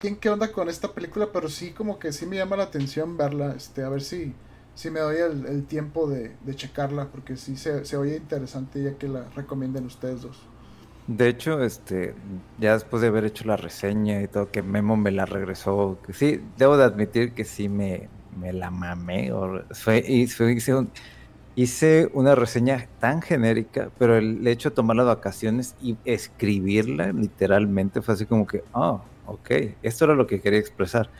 Bien qué onda con esta película, pero sí como que sí me llama la atención verla, este, a ver si, si me doy el, tiempo de, de checarla, porque sí se, oye interesante ya que la recomienden ustedes dos. De hecho, este, ya después de haber hecho la reseña y todo, que Memo me la regresó, que sí, debo de admitir que sí me, me la mamé. o- fue- y hice, hice una reseña tan genérica, pero el hecho de tomar las vacaciones y escribirla literalmente fue así como que, ah, ok, esto era lo que quería expresar.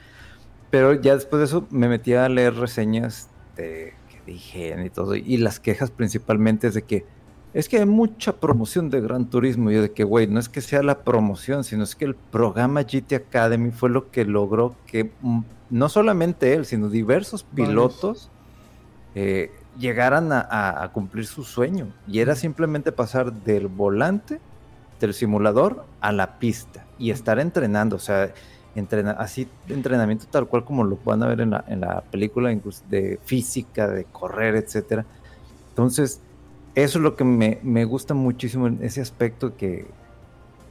Pero ya después de eso me metí a leer reseñas de que dije y todo, y las quejas principalmente es de que es que hay mucha promoción de Gran Turismo. Y yo de que, güey, no es que sea la promoción, sino es que el programa GT Academy fue lo que logró que mm, no solamente él, sino diversos pilotos eh, llegaran a, a- a cumplir su sueño. Y era simplemente pasar del volante del simulador a la pista y estar entrenando. O sea, así entrenamiento tal cual como lo van ver en la, en la película, incluso de física, de correr, etcétera. Entonces, eso es lo que me, me gusta muchísimo en ese aspecto que,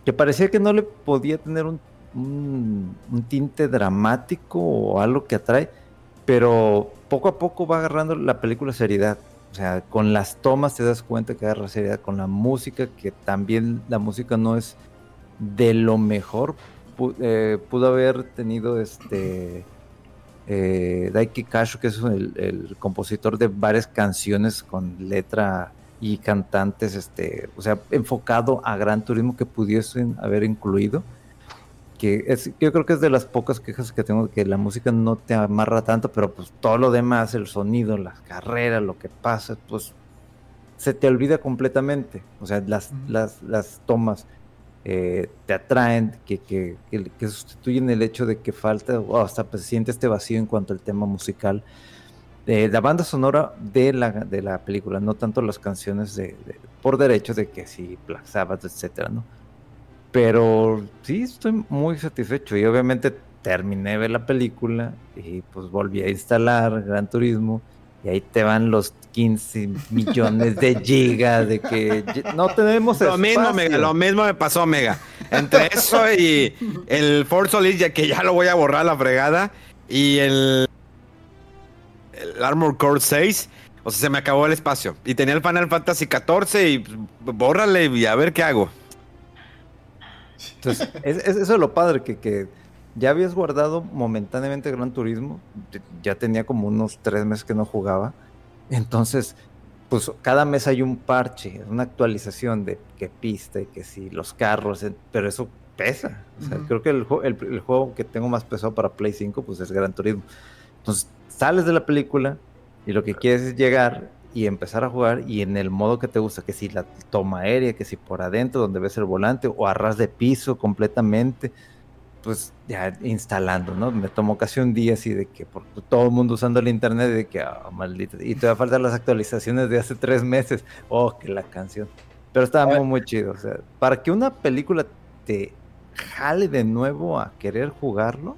que parecía que no le podía tener un un, un tinte dramático o algo que atrae, pero poco a poco va agarrando la película seriedad. O sea, con las tomas te das cuenta que agarra seriedad, con la música, que también la música no es de lo mejor. Eh, pudo haber tenido este eh, Daiki Kasho, que es el, el compositor de varias canciones con letra y cantantes, este, o sea, enfocado a Gran Turismo que pudiesen haber incluido. Que es, yo creo que es de las pocas quejas que tengo que la música no te amarra tanto, pero pues todo lo demás, el sonido, las carreras, lo que pasa, pues se te olvida completamente. O sea, las, las, las tomas eh, te atraen, que, que, que- sustituyen el hecho de que falta, o hasta pues, siente este vacío en cuanto al tema musical. Eh, la banda sonora de la, de la película, no tanto las canciones de, de- por derecho de que sí, Black Sabbath, etcétera, ¿no? Pero sí, estoy muy satisfecho y obviamente terminé de ver la película y pues volví a instalar Gran Turismo y ahí te van los 15 millones de gigas de que no tenemos Lo mismo, espacio. Mega, lo mismo me pasó, Mega. Entre eso y el Force Unleashed, ya que ya lo voy a borrar a la fregada, y el, el Armor Core 6, o sea, se me acabó el espacio. Y tenía el Final Fantasy 14 y pues, bórrale y a ver qué hago. Entonces, es, es- eso es lo padre, que, que ya habías guardado momentáneamente Gran Turismo, ya- tenía como unos tres meses que no jugaba, entonces, pues cada mes hay un parche, una actualización de qué pista y que si los carros, pero eso pesa. O sea, Ujú. creo que el, el- el juego que tengo más pesado para Play 5, pues es Gran Turismo. Entonces, sales de la película y lo que quieres es llegar y empezar a jugar y en el modo que te gusta, que si la toma aérea, que si por adentro donde ves el volante o a ras de piso completamente, pues ya instalando, ¿no? Me tomó casi un día así de que por todo el mundo usando el internet de que, ah, maldito, y todavía faltan las actualizaciones de hace tres meses, oh, que la canción. Pero estaba muy, muy chido, o sea, para que una película te jale de nuevo a querer jugarlo,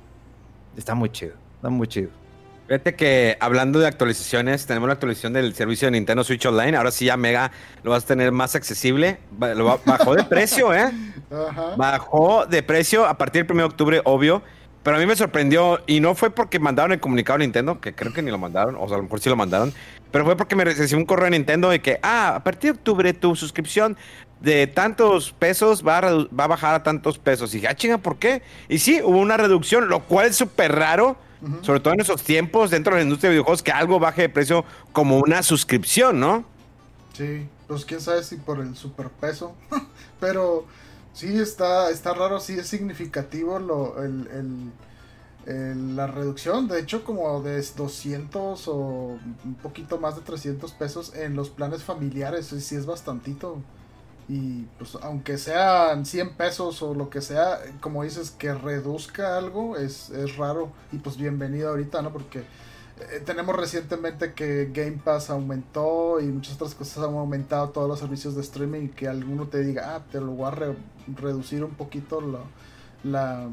está muy chido, está muy chido. Fíjate que hablando de actualizaciones, tenemos la actualización del servicio de Nintendo Switch Online. Ahora sí ya Mega lo vas a tener más accesible. Lo bajó de precio, ¿eh? Ajá. Bajó de precio a partir del 1 de octubre, obvio. Pero a mí me sorprendió y no fue porque mandaron el comunicado a Nintendo, que creo que ni lo mandaron, o sea, a lo mejor sí lo mandaron, pero fue porque me recibí un correo de Nintendo de que, ah, a partir de octubre tu suscripción de tantos pesos va a, va a bajar a tantos pesos. Y dije, ah, chinga, ¿por qué? Y sí, hubo una reducción, lo cual es súper raro, Sobre todo en esos tiempos dentro de la industria de videojuegos, que algo baje de precio como una suscripción, ¿no? Sí, pues quién sabe si por el superpeso. Pero sí está, está raro, sí es significativo lo, el, la reducción. De hecho, como de 200 o un poquito más de 300 pesos en los planes familiares. Sí es bastantito. Y pues aunque sean 100 pesos o lo que sea, como dices, que reduzca algo es, es raro. Y pues bienvenido ahorita, ¿no? Porque eh, tenemos recientemente que Game Pass aumentó y muchas otras cosas han aumentado todos los servicios de streaming y que alguno te diga, ah, te lo voy a re- reducir un poquito la, la,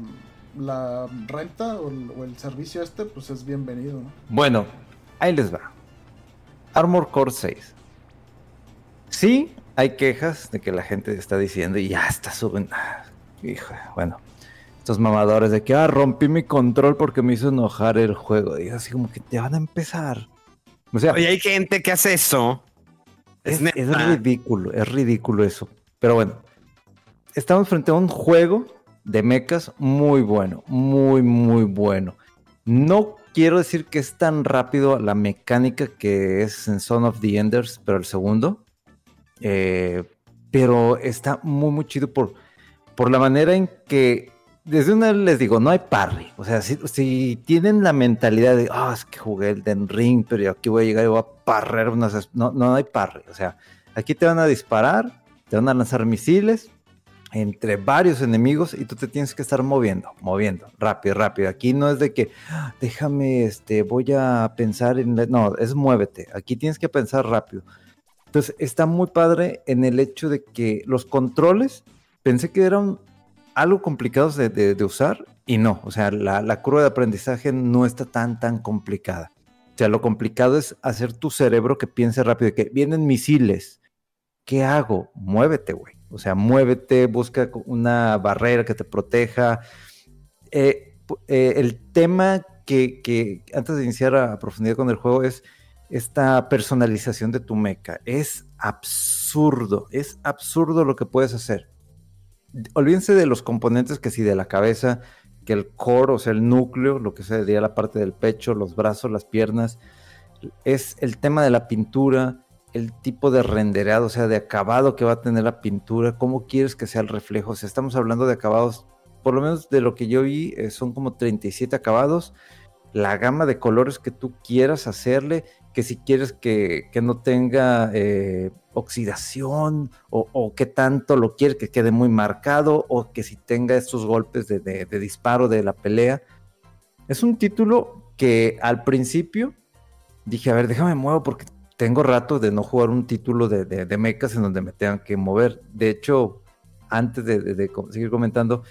la renta o el, o el servicio este, pues es bienvenido, ¿no? Bueno, ahí les va. Armor Core 6. Sí, hay quejas de que la gente está diciendo y ya está subiendo. Ah, Hijo, bueno. Estos mamadores de que, ah, rompí mi control porque me hizo enojar el juego. Y así como que te van a empezar. O sea, Oye, hay gente que hace eso. es, es ridículo, es ridículo eso. Pero bueno, estamos frente a un juego de mechas muy bueno, muy, muy bueno. No quiero decir que es tan rápido la mecánica que es en Son of the Enders, pero el segundo. Eh, pero está muy, muy chido por, por la manera en que, desde una vez les digo, no hay parry. O sea, si, tienen la mentalidad de, ah, es que jugué el Den Ring, pero aquí voy a llegar y voy a parrear unas... es-". No, no hay parry. O sea, aquí te van a disparar, te van a lanzar misiles entre varios enemigos y tú te tienes que estar moviendo, moviendo, rápido, rápido. Aquí no es de que, "Ah, déjame, este, voy a pensar en... la-". No, es muévete. Aquí tienes que pensar rápido. Entonces está muy padre en el hecho de que los controles pensé que eran algo complicados de, usar y no, o sea, la, curva de aprendizaje no está tan, tan complicada. O sea, lo complicado es hacer tu cerebro que piense rápido, que vienen misiles. ¿Qué hago? Muévete, güey. O sea, muévete, busca una barrera que te proteja. Eh, eh, el tema que, antes de iniciar a profundidad con el juego es esta personalización de tu mecha. Es absurdo, es absurdo lo que puedes hacer. Olvídense de los componentes que si de la cabeza, que el core, o sea, el núcleo, lo que sería la parte del pecho, los brazos, las piernas, es el tema de la pintura, el tipo de renderado, o sea, de acabado que va a tener la pintura, cómo quieres que sea el reflejo. O sea, estamos hablando de acabados, por lo menos de lo que yo vi, eh, son como 37 acabados. La gama de colores que tú quieras hacerle, que si quieres que, no tenga eh, oxidación o, que tanto lo quieres que quede muy marcado o que si tenga estos golpes de, de disparo de la pelea. Es un título que al principio dije, a ver, déjame muevo porque tengo rato de no jugar un título de, de, mechas en donde me tengan que mover. De hecho, antes de, seguir comentando,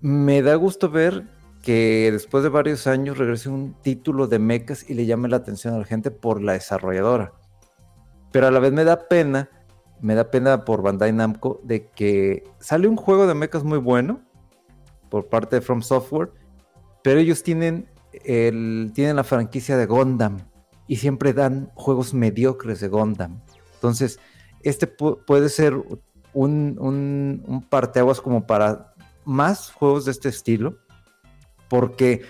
me da gusto ver que después de varios años regrese un título de mechas y le llame la atención a la gente por la desarrolladora. Pero a la vez me da pena, me da pena por Bandai Namco de que sale un juego de mechas muy bueno por parte de From Software, pero ellos tienen, el, tienen la franquicia de Gundam y siempre dan juegos mediocres de Gundam. Entonces, este puede ser un, un, parteaguas como para más juegos de este estilo, porque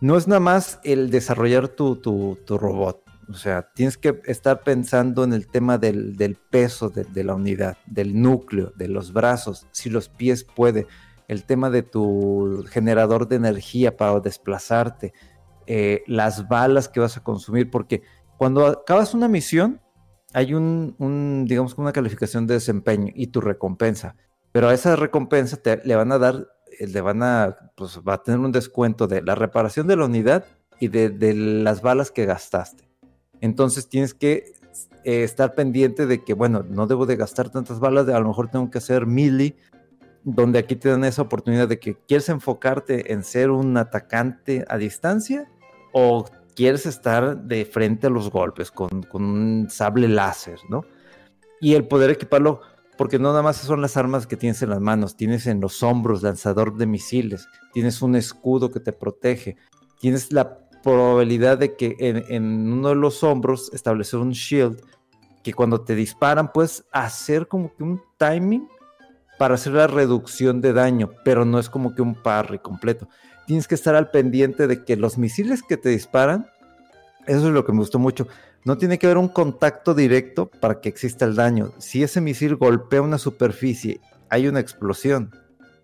no es nada más el desarrollar tu, robot. O sea, tienes que estar pensando en el tema del, peso de, la unidad, del núcleo, de los brazos, si los pies puede, el tema de tu generador de energía para desplazarte, eh, las balas que vas a consumir, porque cuando acabas una misión, hay un, digamos, una calificación de desempeño y tu recompensa, pero a esa recompensa te, le van a dar, le van a, pues va a tener un descuento de la reparación de la unidad y de, las balas que gastaste. Entonces tienes que eh, estar pendiente de que, bueno, no debo de gastar tantas balas, de, a lo mejor tengo que hacer melee donde aquí te dan esa oportunidad de que quieres enfocarte en ser un atacante a distancia o quieres estar de frente a los golpes con, un sable láser, ¿no? Y el poder equiparlo, porque no nada más son las armas que tienes en las manos, tienes en los hombros lanzador de misiles, tienes un escudo que te protege, tienes la probabilidad de que en, uno de los hombros establecer un shield que cuando te disparan puedes hacer como que un timing para hacer la reducción de daño, pero no es como que un parry completo. Tienes que estar al pendiente de que los misiles que te disparan, eso es lo que me gustó mucho, no tiene que haber un contacto directo para que exista el daño. Si ese misil golpea una superficie, hay una explosión,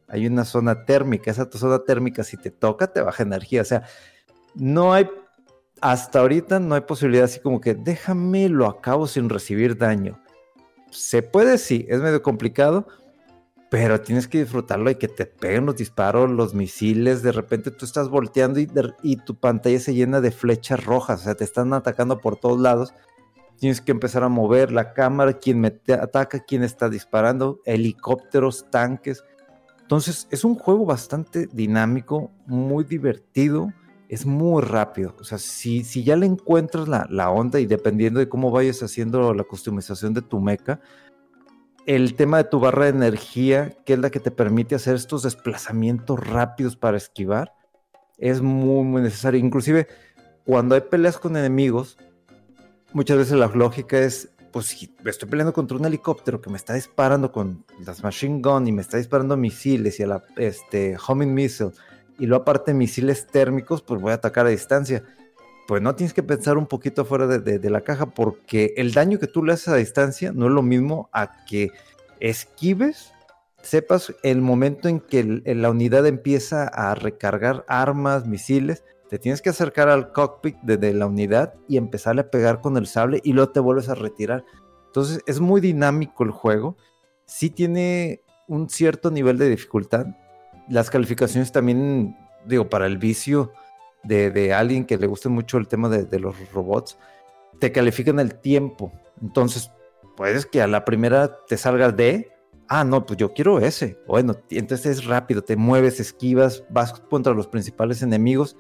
hay una zona térmica, esa zona térmica si te toca te baja energía, o sea, no hay, hasta ahorita no hay posibilidad así como que déjame lo acabo sin recibir daño. Se puede, sí, es medio complicado, pero tienes que disfrutarlo y que te peguen los disparos, los misiles, de repente tú estás volteando y, tu pantalla se llena de flechas rojas, o sea, te están atacando por todos lados. Tienes que empezar a mover la cámara, quien me ataca, quién está disparando, helicópteros, tanques. Entonces es un juego bastante dinámico, muy divertido, es muy rápido. O sea, si, si ya le encuentras la, la onda y dependiendo de cómo vayas haciendo la customización de tu mecha, el tema de tu barra de energía, que es la que te permite hacer estos desplazamientos rápidos para esquivar, es muy, muy necesario. Inclusive, cuando hay peleas con enemigos, muchas veces la lógica es, pues si estoy peleando contra un helicóptero que me está disparando con las machine gun y me está disparando misiles y a la este, homing missile, y luego aparte misiles térmicos, pues voy a atacar a distancia pues no tienes que pensar un poquito fuera de, la caja porque el daño que tú le haces a distancia no es lo mismo a que esquives, sepas el momento en que la unidad empieza a recargar armas, misiles, te tienes que acercar al cockpit de, la unidad y empezarle a pegar con el sable y luego te vuelves a retirar. Entonces es muy dinámico el juego, sí tiene un cierto nivel de dificultad. Las calificaciones también, digo, para el vicio de, alguien que le guste mucho el tema de, los robots, te califican el tiempo. Entonces, puedes que a la primera te salgas de, ah, no, pues yo quiero ese. Bueno, entonces es rápido, te mueves, esquivas, vas contra los principales enemigos.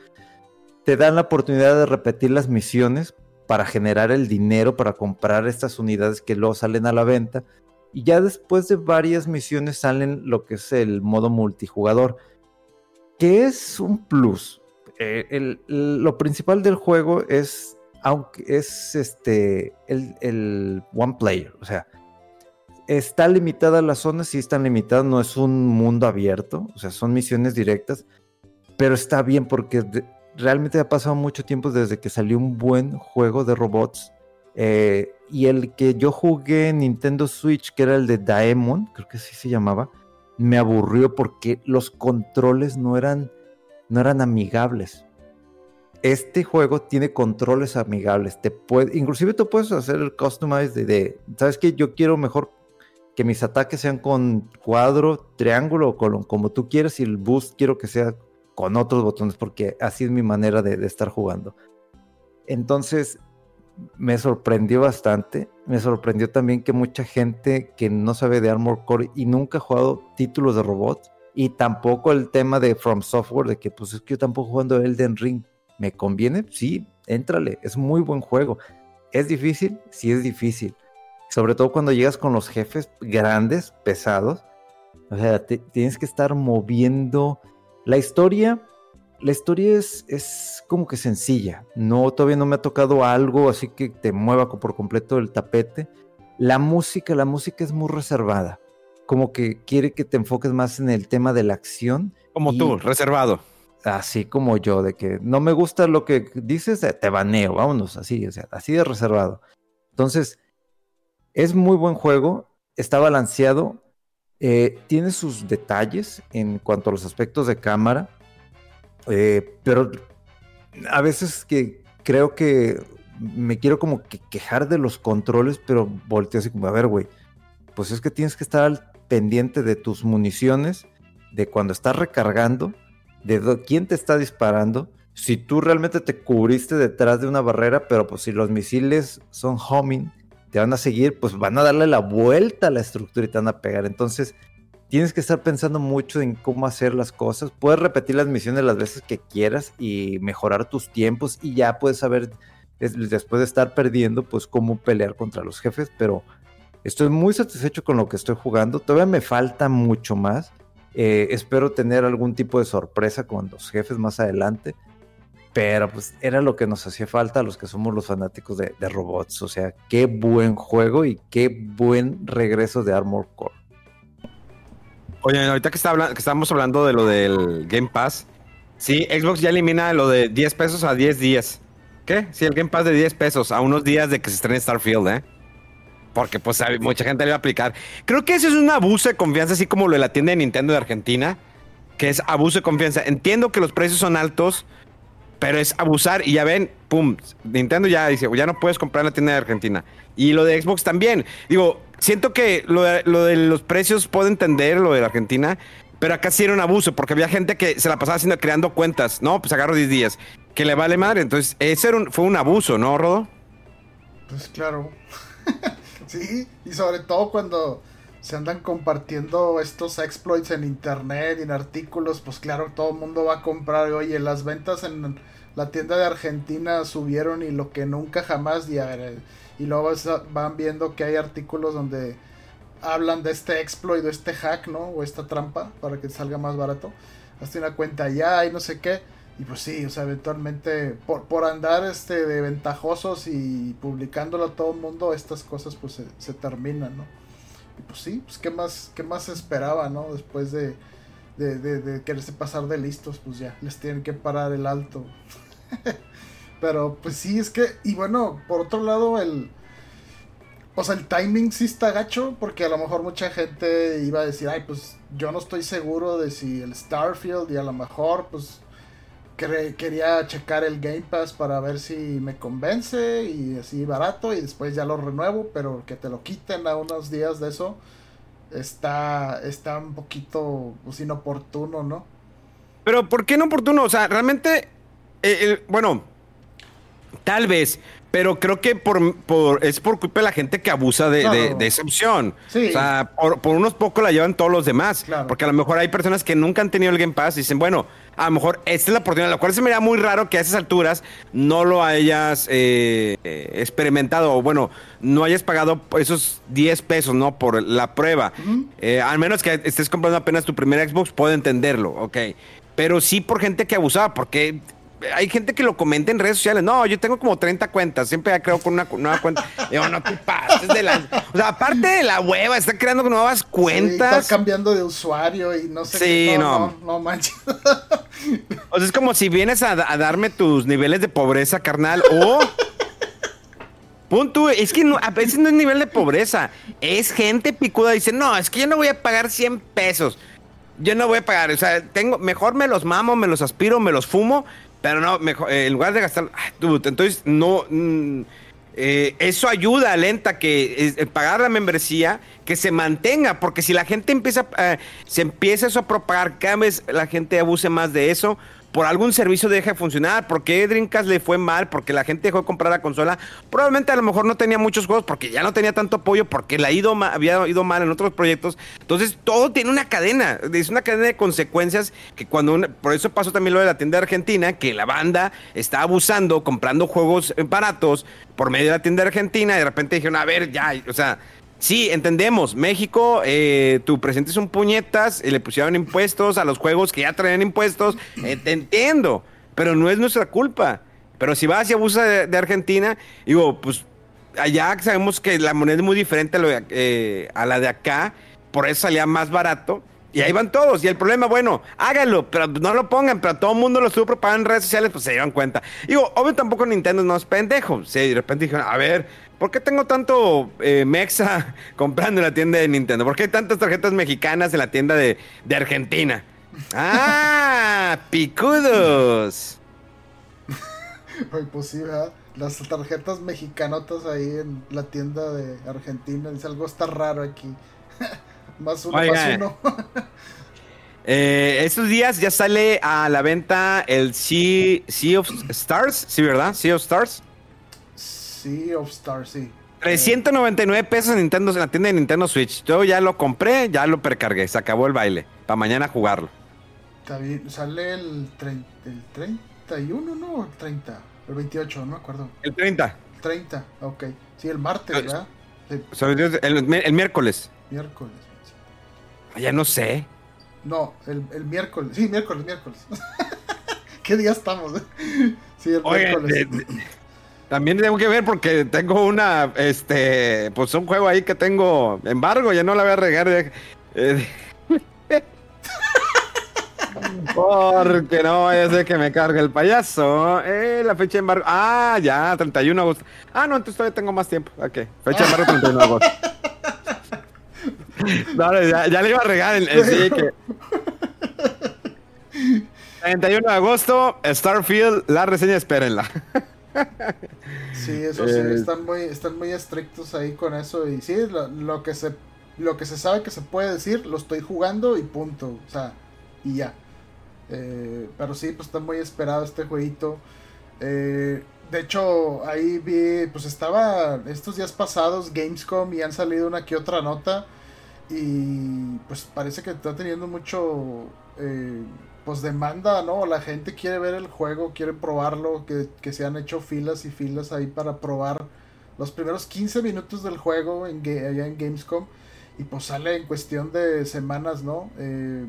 Te dan la oportunidad de repetir las misiones para generar el dinero para comprar estas unidades que luego salen a la venta. Y ya después de varias misiones salen lo que es el modo multijugador que es un plus. Eh, lo principal del juego es, aunque es este, el, el one player, o sea, está limitada la zona, sí están limitadas, no es un mundo abierto, o sea, son misiones directas, pero está bien porque realmente ha pasado mucho tiempo desde que salió un buen juego de robots. eh, y el que yo jugué en Nintendo Switch, que era el de Daemon, creo que así se llamaba, me aburrió porque los controles no eran, no eran amigables. Este juego tiene controles amigables. Te inclusive tú puedes hacer el customize de, de, ¿sabes qué? Yo quiero mejor que mis ataques sean con cuadro, triángulo o con, como tú quieras y el boost quiero que sea con otros botones porque así es mi manera de, estar jugando. Entonces me sorprendió bastante. Me sorprendió también que mucha gente que no sabe de Armor Core y nunca ha jugado títulos de robots y tampoco el tema de From Software de que pues es que yo tampoco jugando Elden Ring. ¿Me conviene? Sí, éntrale. Es muy buen juego. ¿Es difícil? Sí es difícil. Sobre todo cuando llegas con los jefes grandes, pesados. O sea, tienes que estar moviendo. La historia, la historia es, es como que sencilla. No, todavía no me ha tocado algo así que te mueva por completo el tapete. La música, la música es muy reservada. Como que quiere que te enfoques más en el tema de la acción. Como Y- tú, reservado. Así como yo, de que no me gusta lo que dices, eh, te baneo, vámonos, así, o sea, así de reservado. Entonces, es muy buen juego, está balanceado, eh, tiene sus detalles en cuanto a los aspectos de cámara, eh, pero a veces que creo que me quiero como que quejar de los controles, pero volteo así como, a ver, güey, pues es que tienes que estar al pendiente de tus municiones, de cuando estás recargando, de quién te está disparando, si tú realmente te cubriste detrás de una barrera, pero pues si los misiles son homing, te van a seguir, pues van a darle la vuelta a la estructura y te van a pegar. Entonces, tienes que estar pensando mucho en cómo hacer las cosas. Puedes repetir las misiones las veces que quieras y mejorar tus tiempos y ya puedes saber, des- después de estar perdiendo, pues cómo pelear contra los jefes, pero estoy muy satisfecho con lo que estoy jugando. Todavía me falta mucho más. Eh, espero tener algún tipo de sorpresa con los jefes más adelante. Pero pues era lo que nos hacía falta a los que somos los fanáticos de, robots. O sea, qué buen juego y qué buen regreso de Armor Core. Oye, ahorita que, está habla- que estamos hablando de lo del Game Pass, sí, Xbox ya elimina lo de 10 pesos a 10 días. ¿Qué? Sí, el Game Pass de 10 pesos a unos días de que se estrene Starfield, ¿eh? Porque pues hay- mucha gente le va a aplicar. Creo que eso es un abuso de confianza, así como lo de la tienda de Nintendo de Argentina, que es abuso de confianza. Entiendo que los precios son altos, pero es abusar y ya ven, pum, Nintendo ya dice, ya no puedes comprar en la tienda de Argentina. Y lo de Xbox también. Digo, siento que lo de, lo de los precios puedo entender, lo de la Argentina, pero acá sí era un abuso, porque había gente que se la pasaba haciendo, creando cuentas, ¿no? Pues agarro 10 días, que le vale madre. Entonces, ese era un- fue un abuso, ¿no, Rodo? Pues claro. sí, y sobre todo cuando se andan compartiendo estos exploits en internet y en artículos, pues claro, todo el mundo va a comprar. Oye, las ventas en la tienda de Argentina subieron y lo que nunca jamás. Y, ver, y luego van viendo que hay artículos donde hablan de este exploit o este hack, ¿no? O esta trampa para que salga más barato. Hazte una cuenta ya y no sé qué. Y pues sí, o sea, eventualmente por, por andar este de ventajosos y publicándolo a todo el mundo, estas cosas pues se, se terminan, ¿no? Y pues sí, pues qué más, qué más se esperaba, ¿no? Después de, de, de, de quererse pasar de listos, pues ya, les tienen que parar el alto. Pero pues sí, es que, y bueno, por otro lado, el... O sea, el timing sí está gacho, porque a lo mejor mucha gente iba a decir, ay, pues yo no estoy seguro de si el Starfield, y a lo mejor, pues quería checar el Game Pass para ver si me convence y así barato y después ya lo renuevo, pero que te lo quiten a unos días de eso está está un poquito pues, inoportuno, ¿no? Pero ¿por qué no oportuno? O sea, realmente, eh, el- bueno, tal vez, pero creo que por, por- es por culpa de la gente que abusa de, de- Claro. de esa opción. Sí. O sea, por, por unos pocos la llevan todos los demás. Claro. Porque a lo mejor hay personas que nunca han tenido el Game Pass y dicen, bueno, a lo mejor esta es la oportunidad. Lo cual se me da muy raro que a esas alturas no lo hayas eh, experimentado o, bueno, no hayas pagado esos 10 pesos, ¿no? Por la prueba. Eh, al menos que estés comprando apenas tu primer Xbox, puedo entenderlo, ok. pero sí por gente que abusaba, porque hay gente que lo comenta en redes sociales. No, yo tengo como 30 cuentas, siempre creo con una nueva cuenta. Digo, no te pases de la. O sea, aparte de la hueva, está creando nuevas cuentas. está cambiando de usuario y no sé Sí, qué. no. No, no, manches. O sea, es como si vienes a, a darme tus niveles de pobreza, carnal, o. Punto, es que no- a veces no es nivel de pobreza, es gente picuda. Dice, no, es que yo no voy a pagar 100 pesos. Yo no voy a pagar, o sea, tengo, mejor me los mamo, me los aspiro, me los fumo, pero no, mejor, eh, en lugar de gastar, entonces no, mm, eh, eso ayuda, lenta, que eh, pagar la membresía, que se mantenga, porque si la gente empieza, eh, se empieza eso a propagar, cada vez la gente abuse más de eso, por algún servicio deja de funcionar, porque Dreamcast le fue mal, porque la gente dejó de comprar la consola, probablemente a lo mejor no tenía muchos juegos, porque ya no tenía tanto apoyo, porque le ha ido había ido mal en otros proyectos, entonces todo tiene una cadena, es una cadena de consecuencias que cuando, por eso pasó también lo de la tienda argentina, que la banda está abusando, comprando juegos eh, baratos por medio de la tienda argentina, y de repente dijeron, a ver, ya, o sea, Sí, entendemos. México, eh, tu presidente son puñetas y le pusieron impuestos a los juegos que ya traían impuestos. Eh, te entiendo, pero no es nuestra culpa. Pero si vas y abusas de, Argentina, digo, pues allá sabemos que la moneda es muy diferente a, lo de- eh, la de acá, por eso salía más barato. Y ahí van todos. Y el problema, bueno, háganlo, pero no lo pongan. Pero todo el mundo lo estuvo propagando en redes sociales, pues se dieron cuenta. Digo, obvio tampoco Nintendo no es pendejo. Sí, de repente dijeron, a ver, ¿por qué tengo tanto eh, Mexa comprando en la tienda de Nintendo? ¿Por qué hay tantas tarjetas mexicanas en la tienda de, de Argentina? ¡Ah! ¡Picudos! Ay, pues sí, ¿verdad? Las tarjetas mexicanotas ahí en la tienda de Argentina. Dice algo está raro aquí. más uno, Oiga. más uno. Eh, estos días ya sale a la venta el Sea, sea of Stars, ¿sí, verdad? Sea of Stars. Sea of Stars, sí. 399 pesos en, Nintendo, en la tienda de Nintendo Switch. Yo ya lo compré, ya lo precargué. Se acabó el baile. Para mañana jugarlo. Está bien, Sale el, el 31, ¿no? El 30. El 28, no me acuerdo. El 30. El 30, ok. Sí, el martes, ¿verdad? Sí, El, el miércoles. miércoles. Ya no sé. No, el, el miércoles. Sí, miércoles, miércoles. ¿Qué día estamos? Sí, el Oye, miércoles. de- de- también tengo que ver porque tengo una, este, pues un juego ahí que tengo embargo, ya no la voy a regar. ya- eh, porque no vaya a ser que me cargue el payaso. Eh, la fecha de embargo. Ah, ya, 31 de agosto. Ah, no, entonces todavía tengo más tiempo. Ok, fecha de embargo 31 de agosto. No, no, ya, ya le iba a regar el, el- sí, que 31 de agosto, Starfield, la reseña, espérenla. Sí, eso sí, Eh, están muy, están muy estrictos ahí con eso. Y sí, lo, lo que se lo que se sabe que se puede decir, lo estoy jugando y punto. O sea, y ya. Eh, pero sí, pues está muy esperado este jueguito. Eh, de hecho, ahí vi, pues estaba estos días pasados Gamescom y han salido una que otra nota. Y pues parece que está teniendo mucho eh, pues demanda, ¿no? La gente quiere ver el juego, quiere probarlo, que, que se han hecho filas y filas ahí para probar los primeros 15 minutos del juego en, allá en Gamescom. Y pues sale en cuestión de semanas, ¿no? Eh,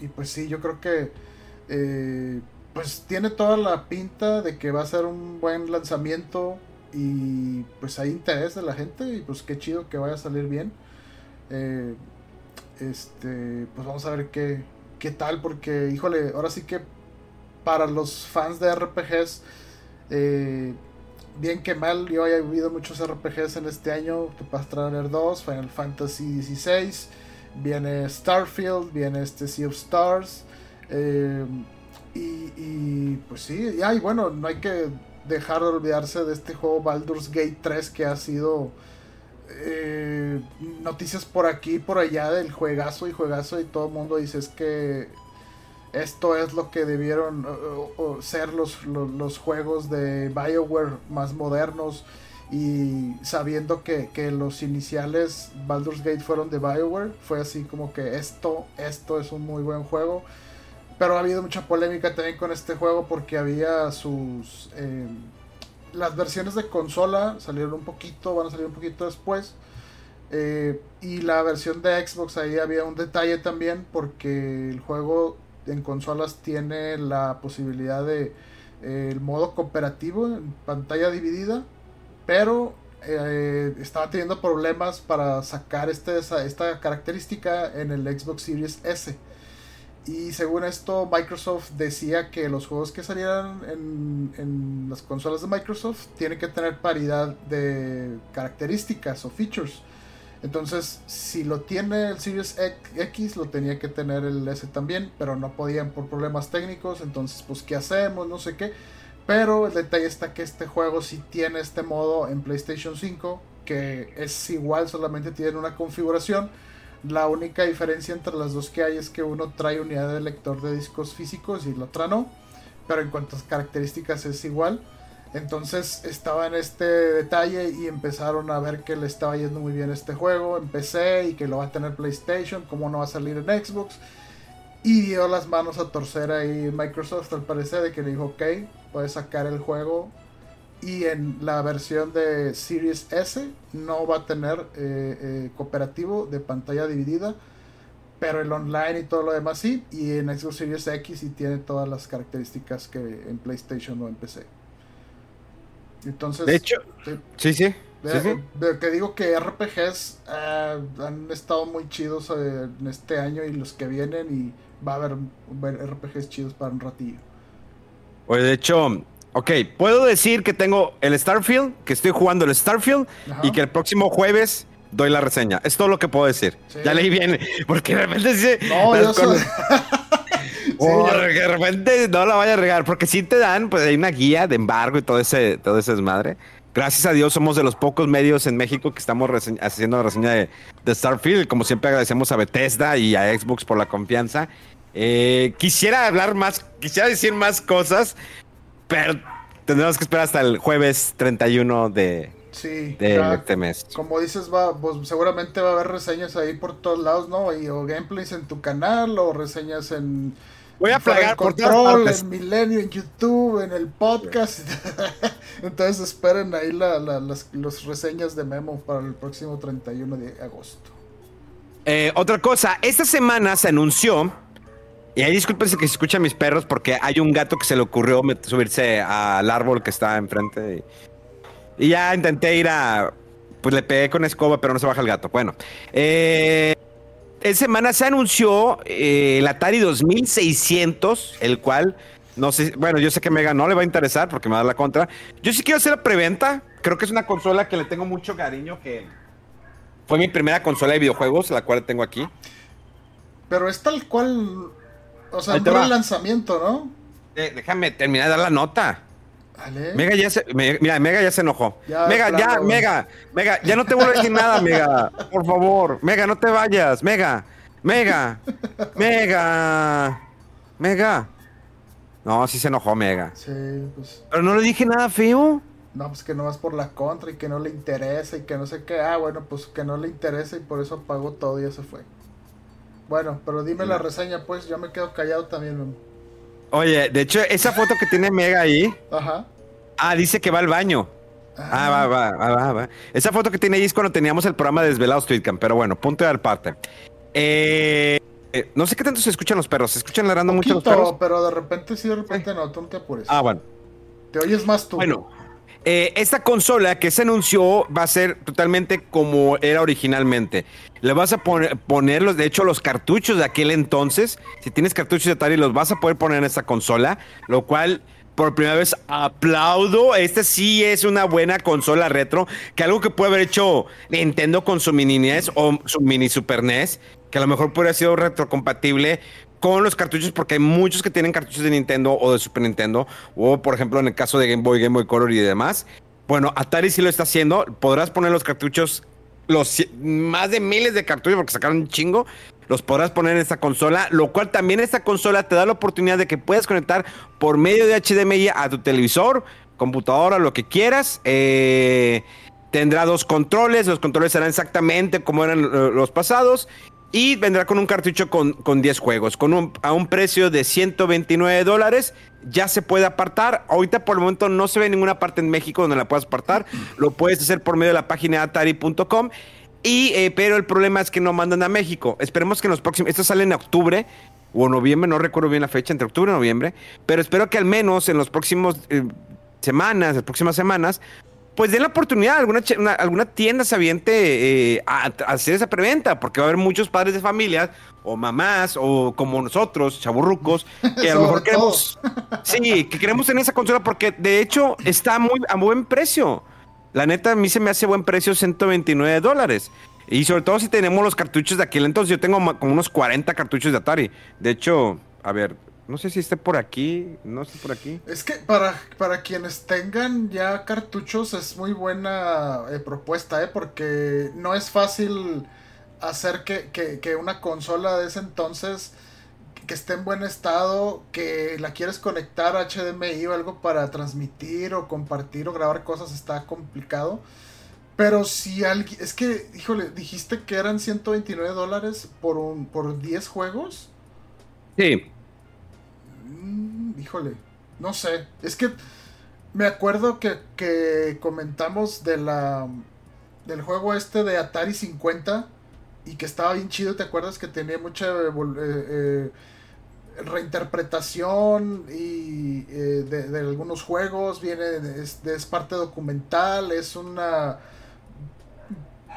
y pues sí, yo creo que eh, pues tiene toda la pinta de que va a ser un buen lanzamiento y pues hay interés de la gente y pues qué chido que vaya a salir bien. Eh, este, pues vamos a ver qué, qué tal, porque híjole, ahora sí que para los fans de RPGs, eh, bien que mal, yo haya vivido muchos RPGs en este año, Topaz Traveler 2, Final Fantasy XVI, viene Starfield, viene este Sea of Stars, eh, y, y, pues sí, ya, y bueno, no hay que dejar de olvidarse de este juego Baldur's Gate 3 que ha sido eh, noticias por aquí por allá del juegazo y juegazo y todo el mundo dice es que esto es lo que debieron ser los, los, juegos de Bioware más modernos y sabiendo que, que los iniciales Baldur's Gate fueron de Bioware fue así como que esto esto es un muy buen juego. Pero ha habido mucha polémica también con este juego porque había sus eh, las versiones de consola salieron un poquito, van a salir un poquito después. Eh, y la versión de Xbox ahí había un detalle también porque el juego en consolas tiene la posibilidad de eh, el modo cooperativo en pantalla dividida, pero eh, estaba teniendo problemas para sacar este, esa- esta característica en el Xbox Series S. Y según esto, Microsoft decía que los juegos que salieran en, en las consolas de Microsoft tienen que tener paridad de características o features. Entonces, si lo tiene el Series X, lo tenía que tener el S también, pero no podían por problemas técnicos. Entonces, pues, ¿qué hacemos? No sé qué. Pero el detalle está que este juego sí tiene este modo en PlayStation 5, que es igual, solamente tiene una configuración. La única diferencia entre las dos que hay es que uno trae unidad de lector de discos físicos y la otra no. Pero en cuanto a características es igual. Entonces estaba en este detalle y empezaron a ver que le estaba yendo muy bien este juego en PC y que lo va a tener PlayStation, cómo no va a salir en Xbox. Y dio las manos a torcer ahí Microsoft al parecer de que le dijo, ok, puedes sacar el juego. Y en la versión de Series S no va a tener eh, eh, cooperativo de pantalla dividida. Pero el online y todo lo demás sí. Y en Xbox Series X sí tiene todas las características que en PlayStation o en PC. Entonces, De hecho, sí. sí, sí. sí, De- sí. de que digo que RPGs eh, han estado muy chidos eh, en este año y los que vienen y va a haber RPGs chidos para un ratillo. Pues de hecho, ok, puedo decir que tengo el Starfield, que estoy jugando el Starfield Ajá. y que el próximo jueves doy la reseña. Es todo lo que puedo decir. Sí. Ya leí bien, porque de repente sí. No, yo con- soy- Porque de repente no la vaya a regar, porque si te dan, pues hay una guía de embargo y todo ese, todo ese desmadre. Gracias a Dios somos de los pocos medios en México que estamos rese- haciendo la reseña de, de Starfield. Como siempre agradecemos a Bethesda y a Xbox por la confianza. Eh, quisiera hablar más, quisiera decir más cosas, pero tendremos que esperar hasta el jueves 31 de, sí, de ya, este mes. como dices, va, pues, seguramente va a haber reseñas ahí por todos lados, ¿no? Y, o gameplays en tu canal, o reseñas en... Voy a plagar por control, en Milenio, en YouTube, en el podcast. Entonces esperen ahí la, la- las los reseñas de Memo para el próximo 31 de agosto. Eh, otra cosa, esta semana se anunció, y ahí discúlpense que se escuchan mis perros porque hay un gato que se le ocurrió subirse al árbol que está enfrente. Y, ya intenté ir a... Pues le pegué con escoba, pero no se baja el gato. Bueno, eh, semana se anunció eh, el Atari 2600, el cual... No sé, bueno, yo sé que Mega no le va a interesar porque me va a dar la contra. Yo sí quiero hacer la preventa. Creo que es una consola que le tengo mucho cariño, que fue mi primera consola de videojuegos, la cual tengo aquí. Pero es tal cual. O sea, te va. relanzamiento, ¿no? Eh, déjame terminar de dar la nota. Vale. Mega ya se, me- mira, Mega ya se enojó. Ya, Mega, ya, güey. Mega, Mega, ya no te vuelvo a decir nada, Mega. Por favor, Mega, no te vayas, Mega, Mega, Mega, Mega. No, sí se enojó, Mega. Sí, pues. Pero no le dije nada feo. No, pues que no vas por la contra y que no le interesa y que no sé qué. Ah, bueno, pues que no le interesa y por eso apagó todo y ya se fue. Bueno, pero dime la reseña, pues. Yo me quedo callado también. Memo. Oye, de hecho, esa foto que tiene Mega ahí, Ajá. ah, dice que va al baño. Ah, va, va, va, va, va. Esa foto que tiene ahí es cuando teníamos el programa de Desvelados Tweetcam, pero bueno, punto de parte. Eh, eh, no sé qué tanto se escuchan los perros. ¿Se escuchan ladrando mucho los perros? Pero de repente sí, de repente no. Tú no te apures. Ah, bueno. Te oyes más tú. Bueno, eh, esta consola que se anunció va a ser totalmente como era originalmente. Le vas a poner, poner los, de hecho, los cartuchos de aquel entonces. Si tienes cartuchos de Atari, los vas a poder poner en esta consola, lo cual por primera vez aplaudo. Esta sí es una buena consola retro, que algo que puede haber hecho Nintendo con su mini NES o su mini Super NES, que a lo mejor podría haber sido retrocompatible con los cartuchos, porque hay muchos que tienen cartuchos de Nintendo o de Super Nintendo, o por ejemplo en el caso de Game Boy, Game Boy Color y demás. Bueno, Atari sí lo está haciendo. Podrás poner los cartuchos, los más de miles de cartuchos, porque sacaron un chingo. Los podrás poner en esta consola, lo cual también esta consola te da la oportunidad de que puedas conectar por medio de HDMI a tu televisor, computadora, lo que quieras. Eh, tendrá dos controles, los controles serán exactamente como eran eh, los pasados. Y vendrá con un cartucho con, con 10 juegos, con un, a un precio de 129 dólares. Ya se puede apartar. Ahorita por el momento no se ve ninguna parte en México donde la puedas apartar. Lo puedes hacer por medio de la página atari.com. Y, eh, pero el problema es que no mandan a México. Esperemos que en los próximos. Esto sale en octubre. o noviembre, no recuerdo bien la fecha, entre octubre y noviembre, pero espero que al menos en los próximos eh, semanas, las próximas semanas, pues den la oportunidad a alguna, una- alguna tienda sabiente eh, a, a hacer esa preventa, porque va a haber muchos padres de familias o mamás o como nosotros, chaburrucos, que a lo mejor queremos, sí, que queremos tener esa consola porque de hecho está muy a buen precio. La neta, a mí se me hace buen precio 129 dólares. Y sobre todo si tenemos los cartuchos de aquel entonces, yo tengo como unos 40 cartuchos de Atari. De hecho, a ver, no sé si esté por aquí, no esté por aquí. Es que para, para quienes tengan ya cartuchos es muy buena eh, propuesta, ¿eh? Porque no es fácil hacer que, que- que una consola de ese entonces que esté en buen estado, que la quieres conectar a HDMI o algo para transmitir o compartir o grabar cosas, está complicado. Pero si alguien... Es que, híjole, dijiste que eran 129 dólares por, un, por 10 juegos. Sí, Mm, híjole, no sé. Es que me acuerdo que, que comentamos de la del juego este de Atari 50 y que estaba bien chido. ¿Te acuerdas que tenía mucha eh, eh, reinterpretación y eh, de, de algunos juegos? Viene es, es parte documental, es una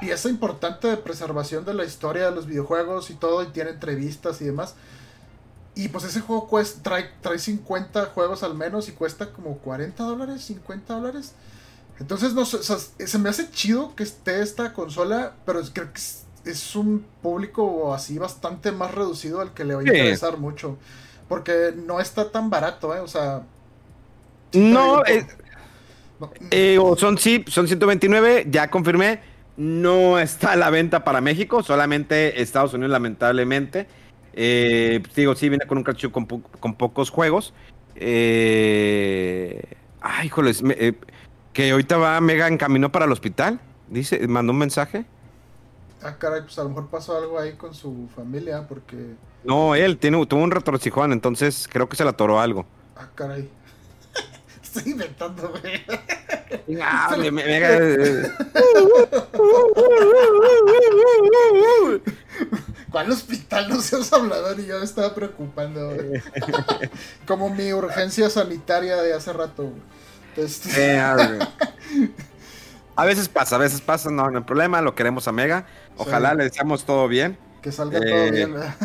pieza importante de preservación de la historia de los videojuegos y todo, y tiene entrevistas y demás. Y pues ese juego cuesta, trae, trae 50 juegos al menos y cuesta como 40 dólares, 50 dólares. Entonces, no o sea, se me hace chido que esté esta consola, pero creo que es, es un público así bastante más reducido al que le va a Sí. interesar mucho. Porque no está tan barato, ¿eh? O sea... no, eh, no, eh, o son sí, son 129, ya confirmé. No está a la venta para México, solamente Estados Unidos, lamentablemente. Eh, pues, digo, sí, viene con un cartucho con, po- con pocos juegos. Eh, ay, híjoles, me- eh, que ahorita va Mega en camino para el hospital. Dice, mandó un mensaje. Ah, caray, pues a lo mejor pasó algo ahí con su familia, porque... No, él tiene, tuvo un retorcijón, entonces creo que se le atoró algo. Ah, caray. Estoy inventando, güey. Ah, me- me- Mega, ¿Cuál hospital? No seas hablador y yo me estaba preocupando. güey. Como mi urgencia sanitaria de hace rato. Eh, a veces pasa, a veces pasa, no, no hay problema, lo queremos a Mega. Ojalá Sí. le deseamos todo bien. que salga eh, todo bien. ¿verdad?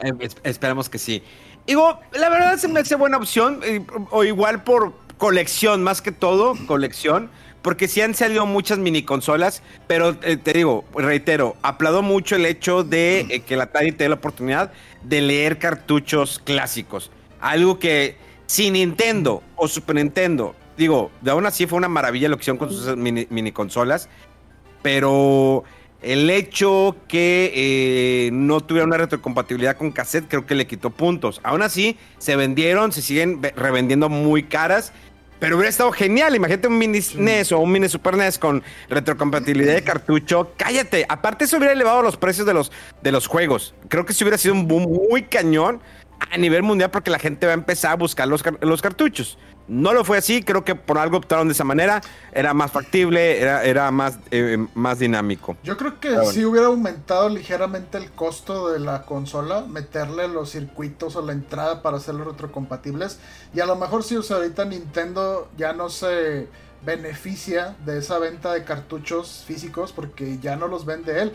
Eh, es- esperemos que sí. Digo, la verdad se me hace buena opción, eh, o igual por colección, más que todo, colección, porque sí han salido muchas mini consolas, pero eh, te digo, reitero, aplaudo mucho el hecho de eh, que la Atari te dé la oportunidad de leer cartuchos clásicos. Algo que si Nintendo o Super Nintendo, digo, de aún así fue una maravilla la opción con sus mini, consolas, pero el hecho que eh, no tuviera una retrocompatibilidad con cassette creo que le quitó puntos. Aún así, se vendieron, se siguen ve- revendiendo muy caras. Pero hubiera estado genial. Imagínate un mini NES o un mini Super NES con retrocompatibilidad de cartucho. Cállate. Aparte, eso hubiera elevado los precios de los, de los juegos. Creo que sí hubiera sido un boom muy cañón a nivel mundial porque la gente va a empezar a buscar los, los cartuchos. No lo fue así. Creo que por algo optaron de esa manera. Era más factible, era, era más, eh, más dinámico. Yo creo que sí hubiera aumentado ligeramente el costo de la consola, meterle los circuitos o la entrada para hacerlos retrocompatibles. Y a lo mejor sí, o sea, ahorita Nintendo ya no se beneficia de esa venta de cartuchos físicos porque ya no los vende él.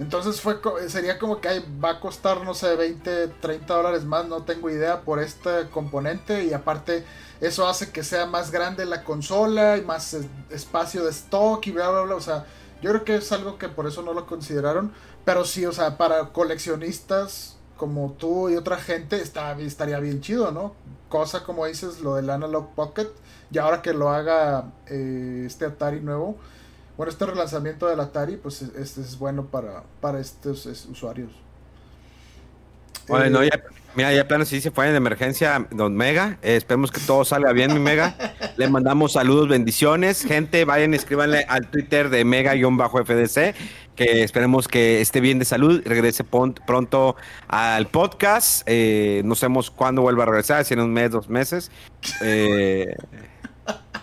Entonces fue sería como que va a costar, no sé, 20, 30 dólares más, no tengo idea, por este componente. Y aparte, eso hace que sea más grande la consola y más es- espacio de stock y bla, bla, bla. O sea, yo creo que es algo que por eso no lo consideraron. Pero sí, o sea, para coleccionistas como tú y otra gente está, estaría bien chido, ¿no? Cosa como dices, lo del Analog Pocket. Y ahora que lo haga eh, este Atari nuevo, bueno, este relanzamiento del Atari, pues es- este es bueno para, para estos es, usuarios. Bueno, Eh, ya, mira, ya plano sí se fue de emergencia Don Mega. Eh, esperemos que todo salga bien, mi Mega. Le mandamos saludos, bendiciones. Gente, vayan, escríbanle al Twitter de Mega-FDC, que esperemos que esté bien de salud, regrese pronto al podcast. Eh, no sabemos cuándo vuelva a regresar, si en un mes, dos meses. Eh,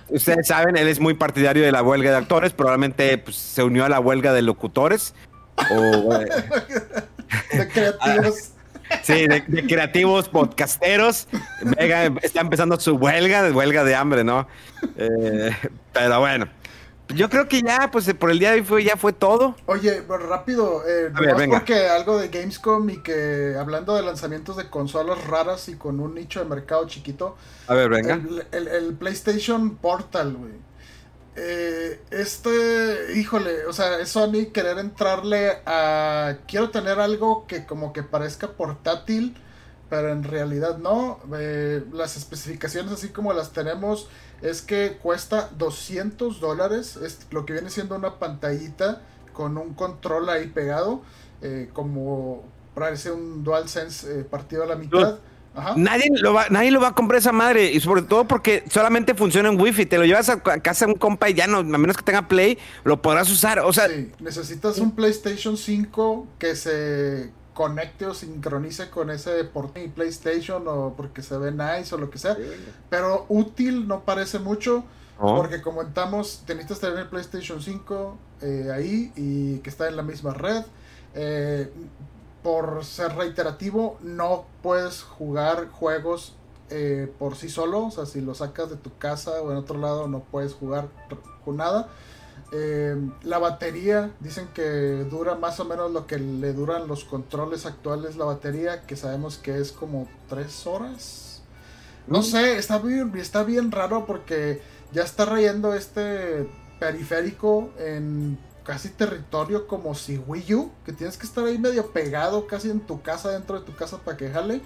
ustedes saben, él es muy partidario de la huelga de actores, probablemente pues, se unió a la huelga de locutores. O, eh, de creativos. Sí, de, de creativos podcasteros. Mega está empezando su huelga, huelga de hambre, ¿no? Eh, pero bueno. Yo creo que ya, pues por el día de hoy fue, ya fue todo. Oye, rápido, eh, A ver, venga. porque algo de Gamescom y que hablando de lanzamientos de consolas raras y con un nicho de mercado chiquito, A ver, venga. el, el- el PlayStation Portal, güey. Eh, este, híjole, o sea, es Sony querer entrarle a... Quiero tener algo que como que parezca portátil, pero en realidad no. Eh, las especificaciones así como las tenemos es que cuesta 200 dólares, es lo que viene siendo una pantallita con un control ahí pegado, eh, como parece un DualSense eh, partido a la mitad. Ajá. Nadie lo, va, nadie lo va a comprar esa madre. Y sobre todo porque solamente funciona en Wi-Fi. Te lo llevas a, a casa de un compa y ya no, a menos que tenga Play, lo podrás usar. O sea, Sí, necesitas un PlayStation 5 que se conecte o sincronice con ese portátil y PlayStation o porque se ve nice o lo que sea. Pero útil no parece mucho. No. Porque comentamos, necesitas tener el PlayStation 5 eh, ahí y que está en la misma red. Eh, por ser reiterativo, no puedes jugar juegos eh, por sí solo. O sea, si lo sacas de tu casa o en otro lado, no puedes jugar con nada. Eh, la batería, dicen que dura más o menos lo que le duran los controles actuales la batería, que sabemos que es como 3 horas. No sé, está bien, está bien raro porque ya está rayando este periférico en casi territorio como si Wii U, que tienes que estar ahí medio pegado casi en tu casa, dentro de tu casa para que jale.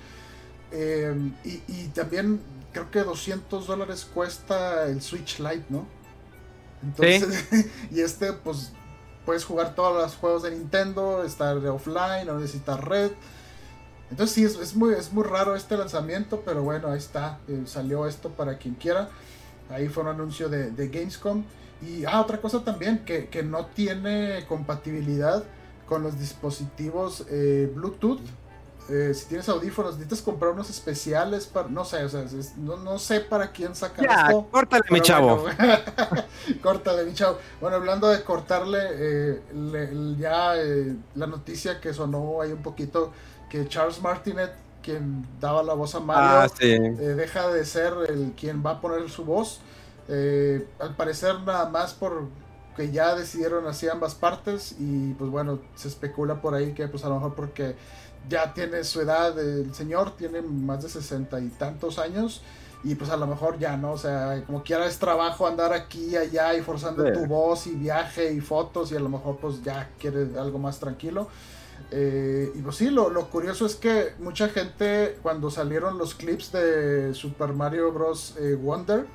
Eh, y, y también creo que 200 dólares cuesta el Switch Lite, ¿no? Entonces, y este, pues, puedes jugar todos los juegos de Nintendo, estar offline, no necesitas red. Entonces sí, es, es muy, es muy raro este lanzamiento, pero bueno, ahí está. eh, salió esto para quien quiera. Ahí fue un anuncio de, de Gamescom. Y, ah, otra cosa también, que, que no tiene compatibilidad con los dispositivos eh, Bluetooth. Eh, si tienes audífonos, necesitas comprar unos especiales para, no sé, o sea, es- no, no sé para quién sacan ya, esto. córtale, mi chavo. bueno, córtale, mi chavo. Bueno, hablando de cortarle, eh, le- le- ya eh, la noticia que sonó ahí un poquito, que Charles Martinet, quien daba la voz a Mario, Ah, sí. eh, deja de ser el quien va a poner su voz. Al parecer nada más por que ya decidieron así ambas partes y pues bueno, se especula por ahí que pues a lo mejor porque ya tiene su edad, el señor tiene más de sesenta y tantos años y pues a lo mejor ya no, o sea, como quiera es trabajo andar aquí y allá y forzando Sí. tu voz y viaje y fotos y a lo mejor pues ya quiere algo más tranquilo. Eh, y pues sí, lo, lo curioso es que mucha gente cuando salieron los clips de Super Mario Bros. eh, Wonder,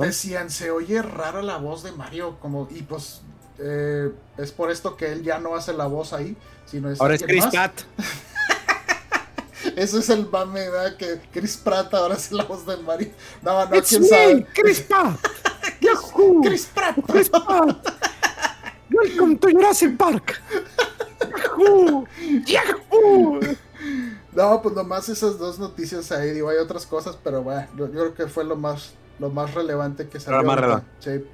decían, se oye rara la voz de Mario, como, y pues eh, es por esto que él ya no hace la voz ahí, sino es Ahora es Chris más. Pratt. Eso es el mame, ¿verdad? Que Chris Pratt ahora es la voz de Mario. No, no, It's quién me, sabe. Chris Pratt. Yahoo. Chris Pratt. Chris Pratt. Welcome to Jurassic Park. Yahoo. Yahoo. No, pues nomás esas dos noticias ahí, digo, hay otras cosas, pero bueno, yo, creo que fue lo más, lo más relevante que salió. más ahorita. Sí.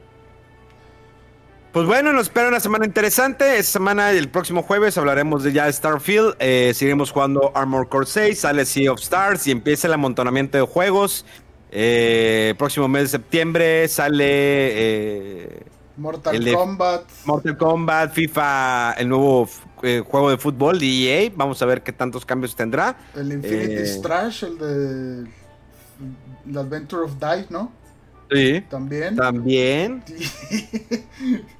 Pues bueno, nos espera una semana interesante. Esta semana, el próximo jueves, hablaremos de ya Starfield. Eh, seguiremos jugando Armor Core 6, sale Sea of Stars y empieza el amontonamiento de juegos. Eh, próximo mes de septiembre sale eh, Mortal Kombat. Mortal Kombat, FIFA, el nuevo eh, juego de fútbol de EA. Vamos a ver qué tantos cambios tendrá. El Infinity Strash, el de. The Adventure of Die, ¿no? Sí. También. También.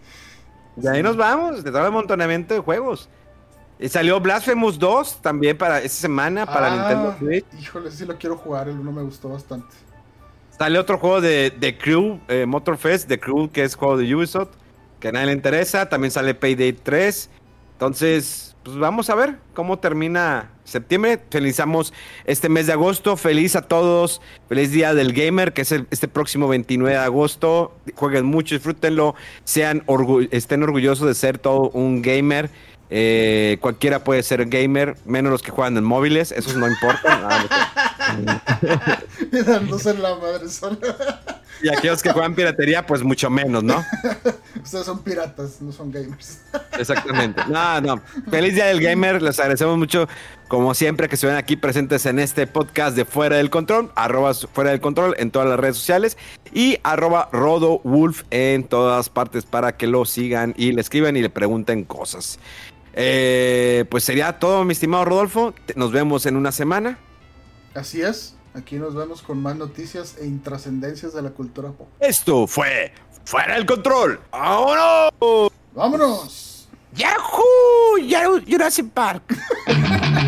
Y ahí nos vamos, de todo el amontonamiento de juegos. Y salió Blasphemous 2 también para esta semana para Ah, Nintendo Switch. Híjole, sí lo quiero jugar, el uno me gustó bastante. Sale otro juego de, de Crew, eh, Motorfest, de Crew, que es juego de Ubisoft, que a nadie le interesa. También sale Payday 3. Entonces, pues vamos a ver cómo termina septiembre. Felizamos este mes de agosto. Feliz a todos. Feliz Día del Gamer, que es el- este próximo 29 de agosto. Jueguen mucho, disfrútenlo. Sean orgu- estén orgullosos de ser todo un gamer. Eh, cualquiera puede ser gamer, menos los que juegan en móviles. Esos no importan. Dándose la madre sola. Y aquellos que juegan piratería, pues mucho menos, ¿no? Ustedes son piratas, no son gamers. Exactamente. No, no. Feliz Día del Gamer. Les agradecemos mucho, como siempre, que se ven aquí presentes en este podcast de Fuera del Control. Arroba Fuera del Control en todas las redes sociales. Y arroba Rodo Wolf en todas partes para que lo sigan y le escriban y le pregunten cosas. Eh, pues sería todo, mi estimado Rodolfo. Nos vemos en una semana. Así es. Aquí nos vemos con más noticias e intrascendencias de la cultura pop. Esto fue Fuera del Control. ¡Vámonos! ¡Vámonos! ¡Yahoo! Yahoo! Jurassic Park.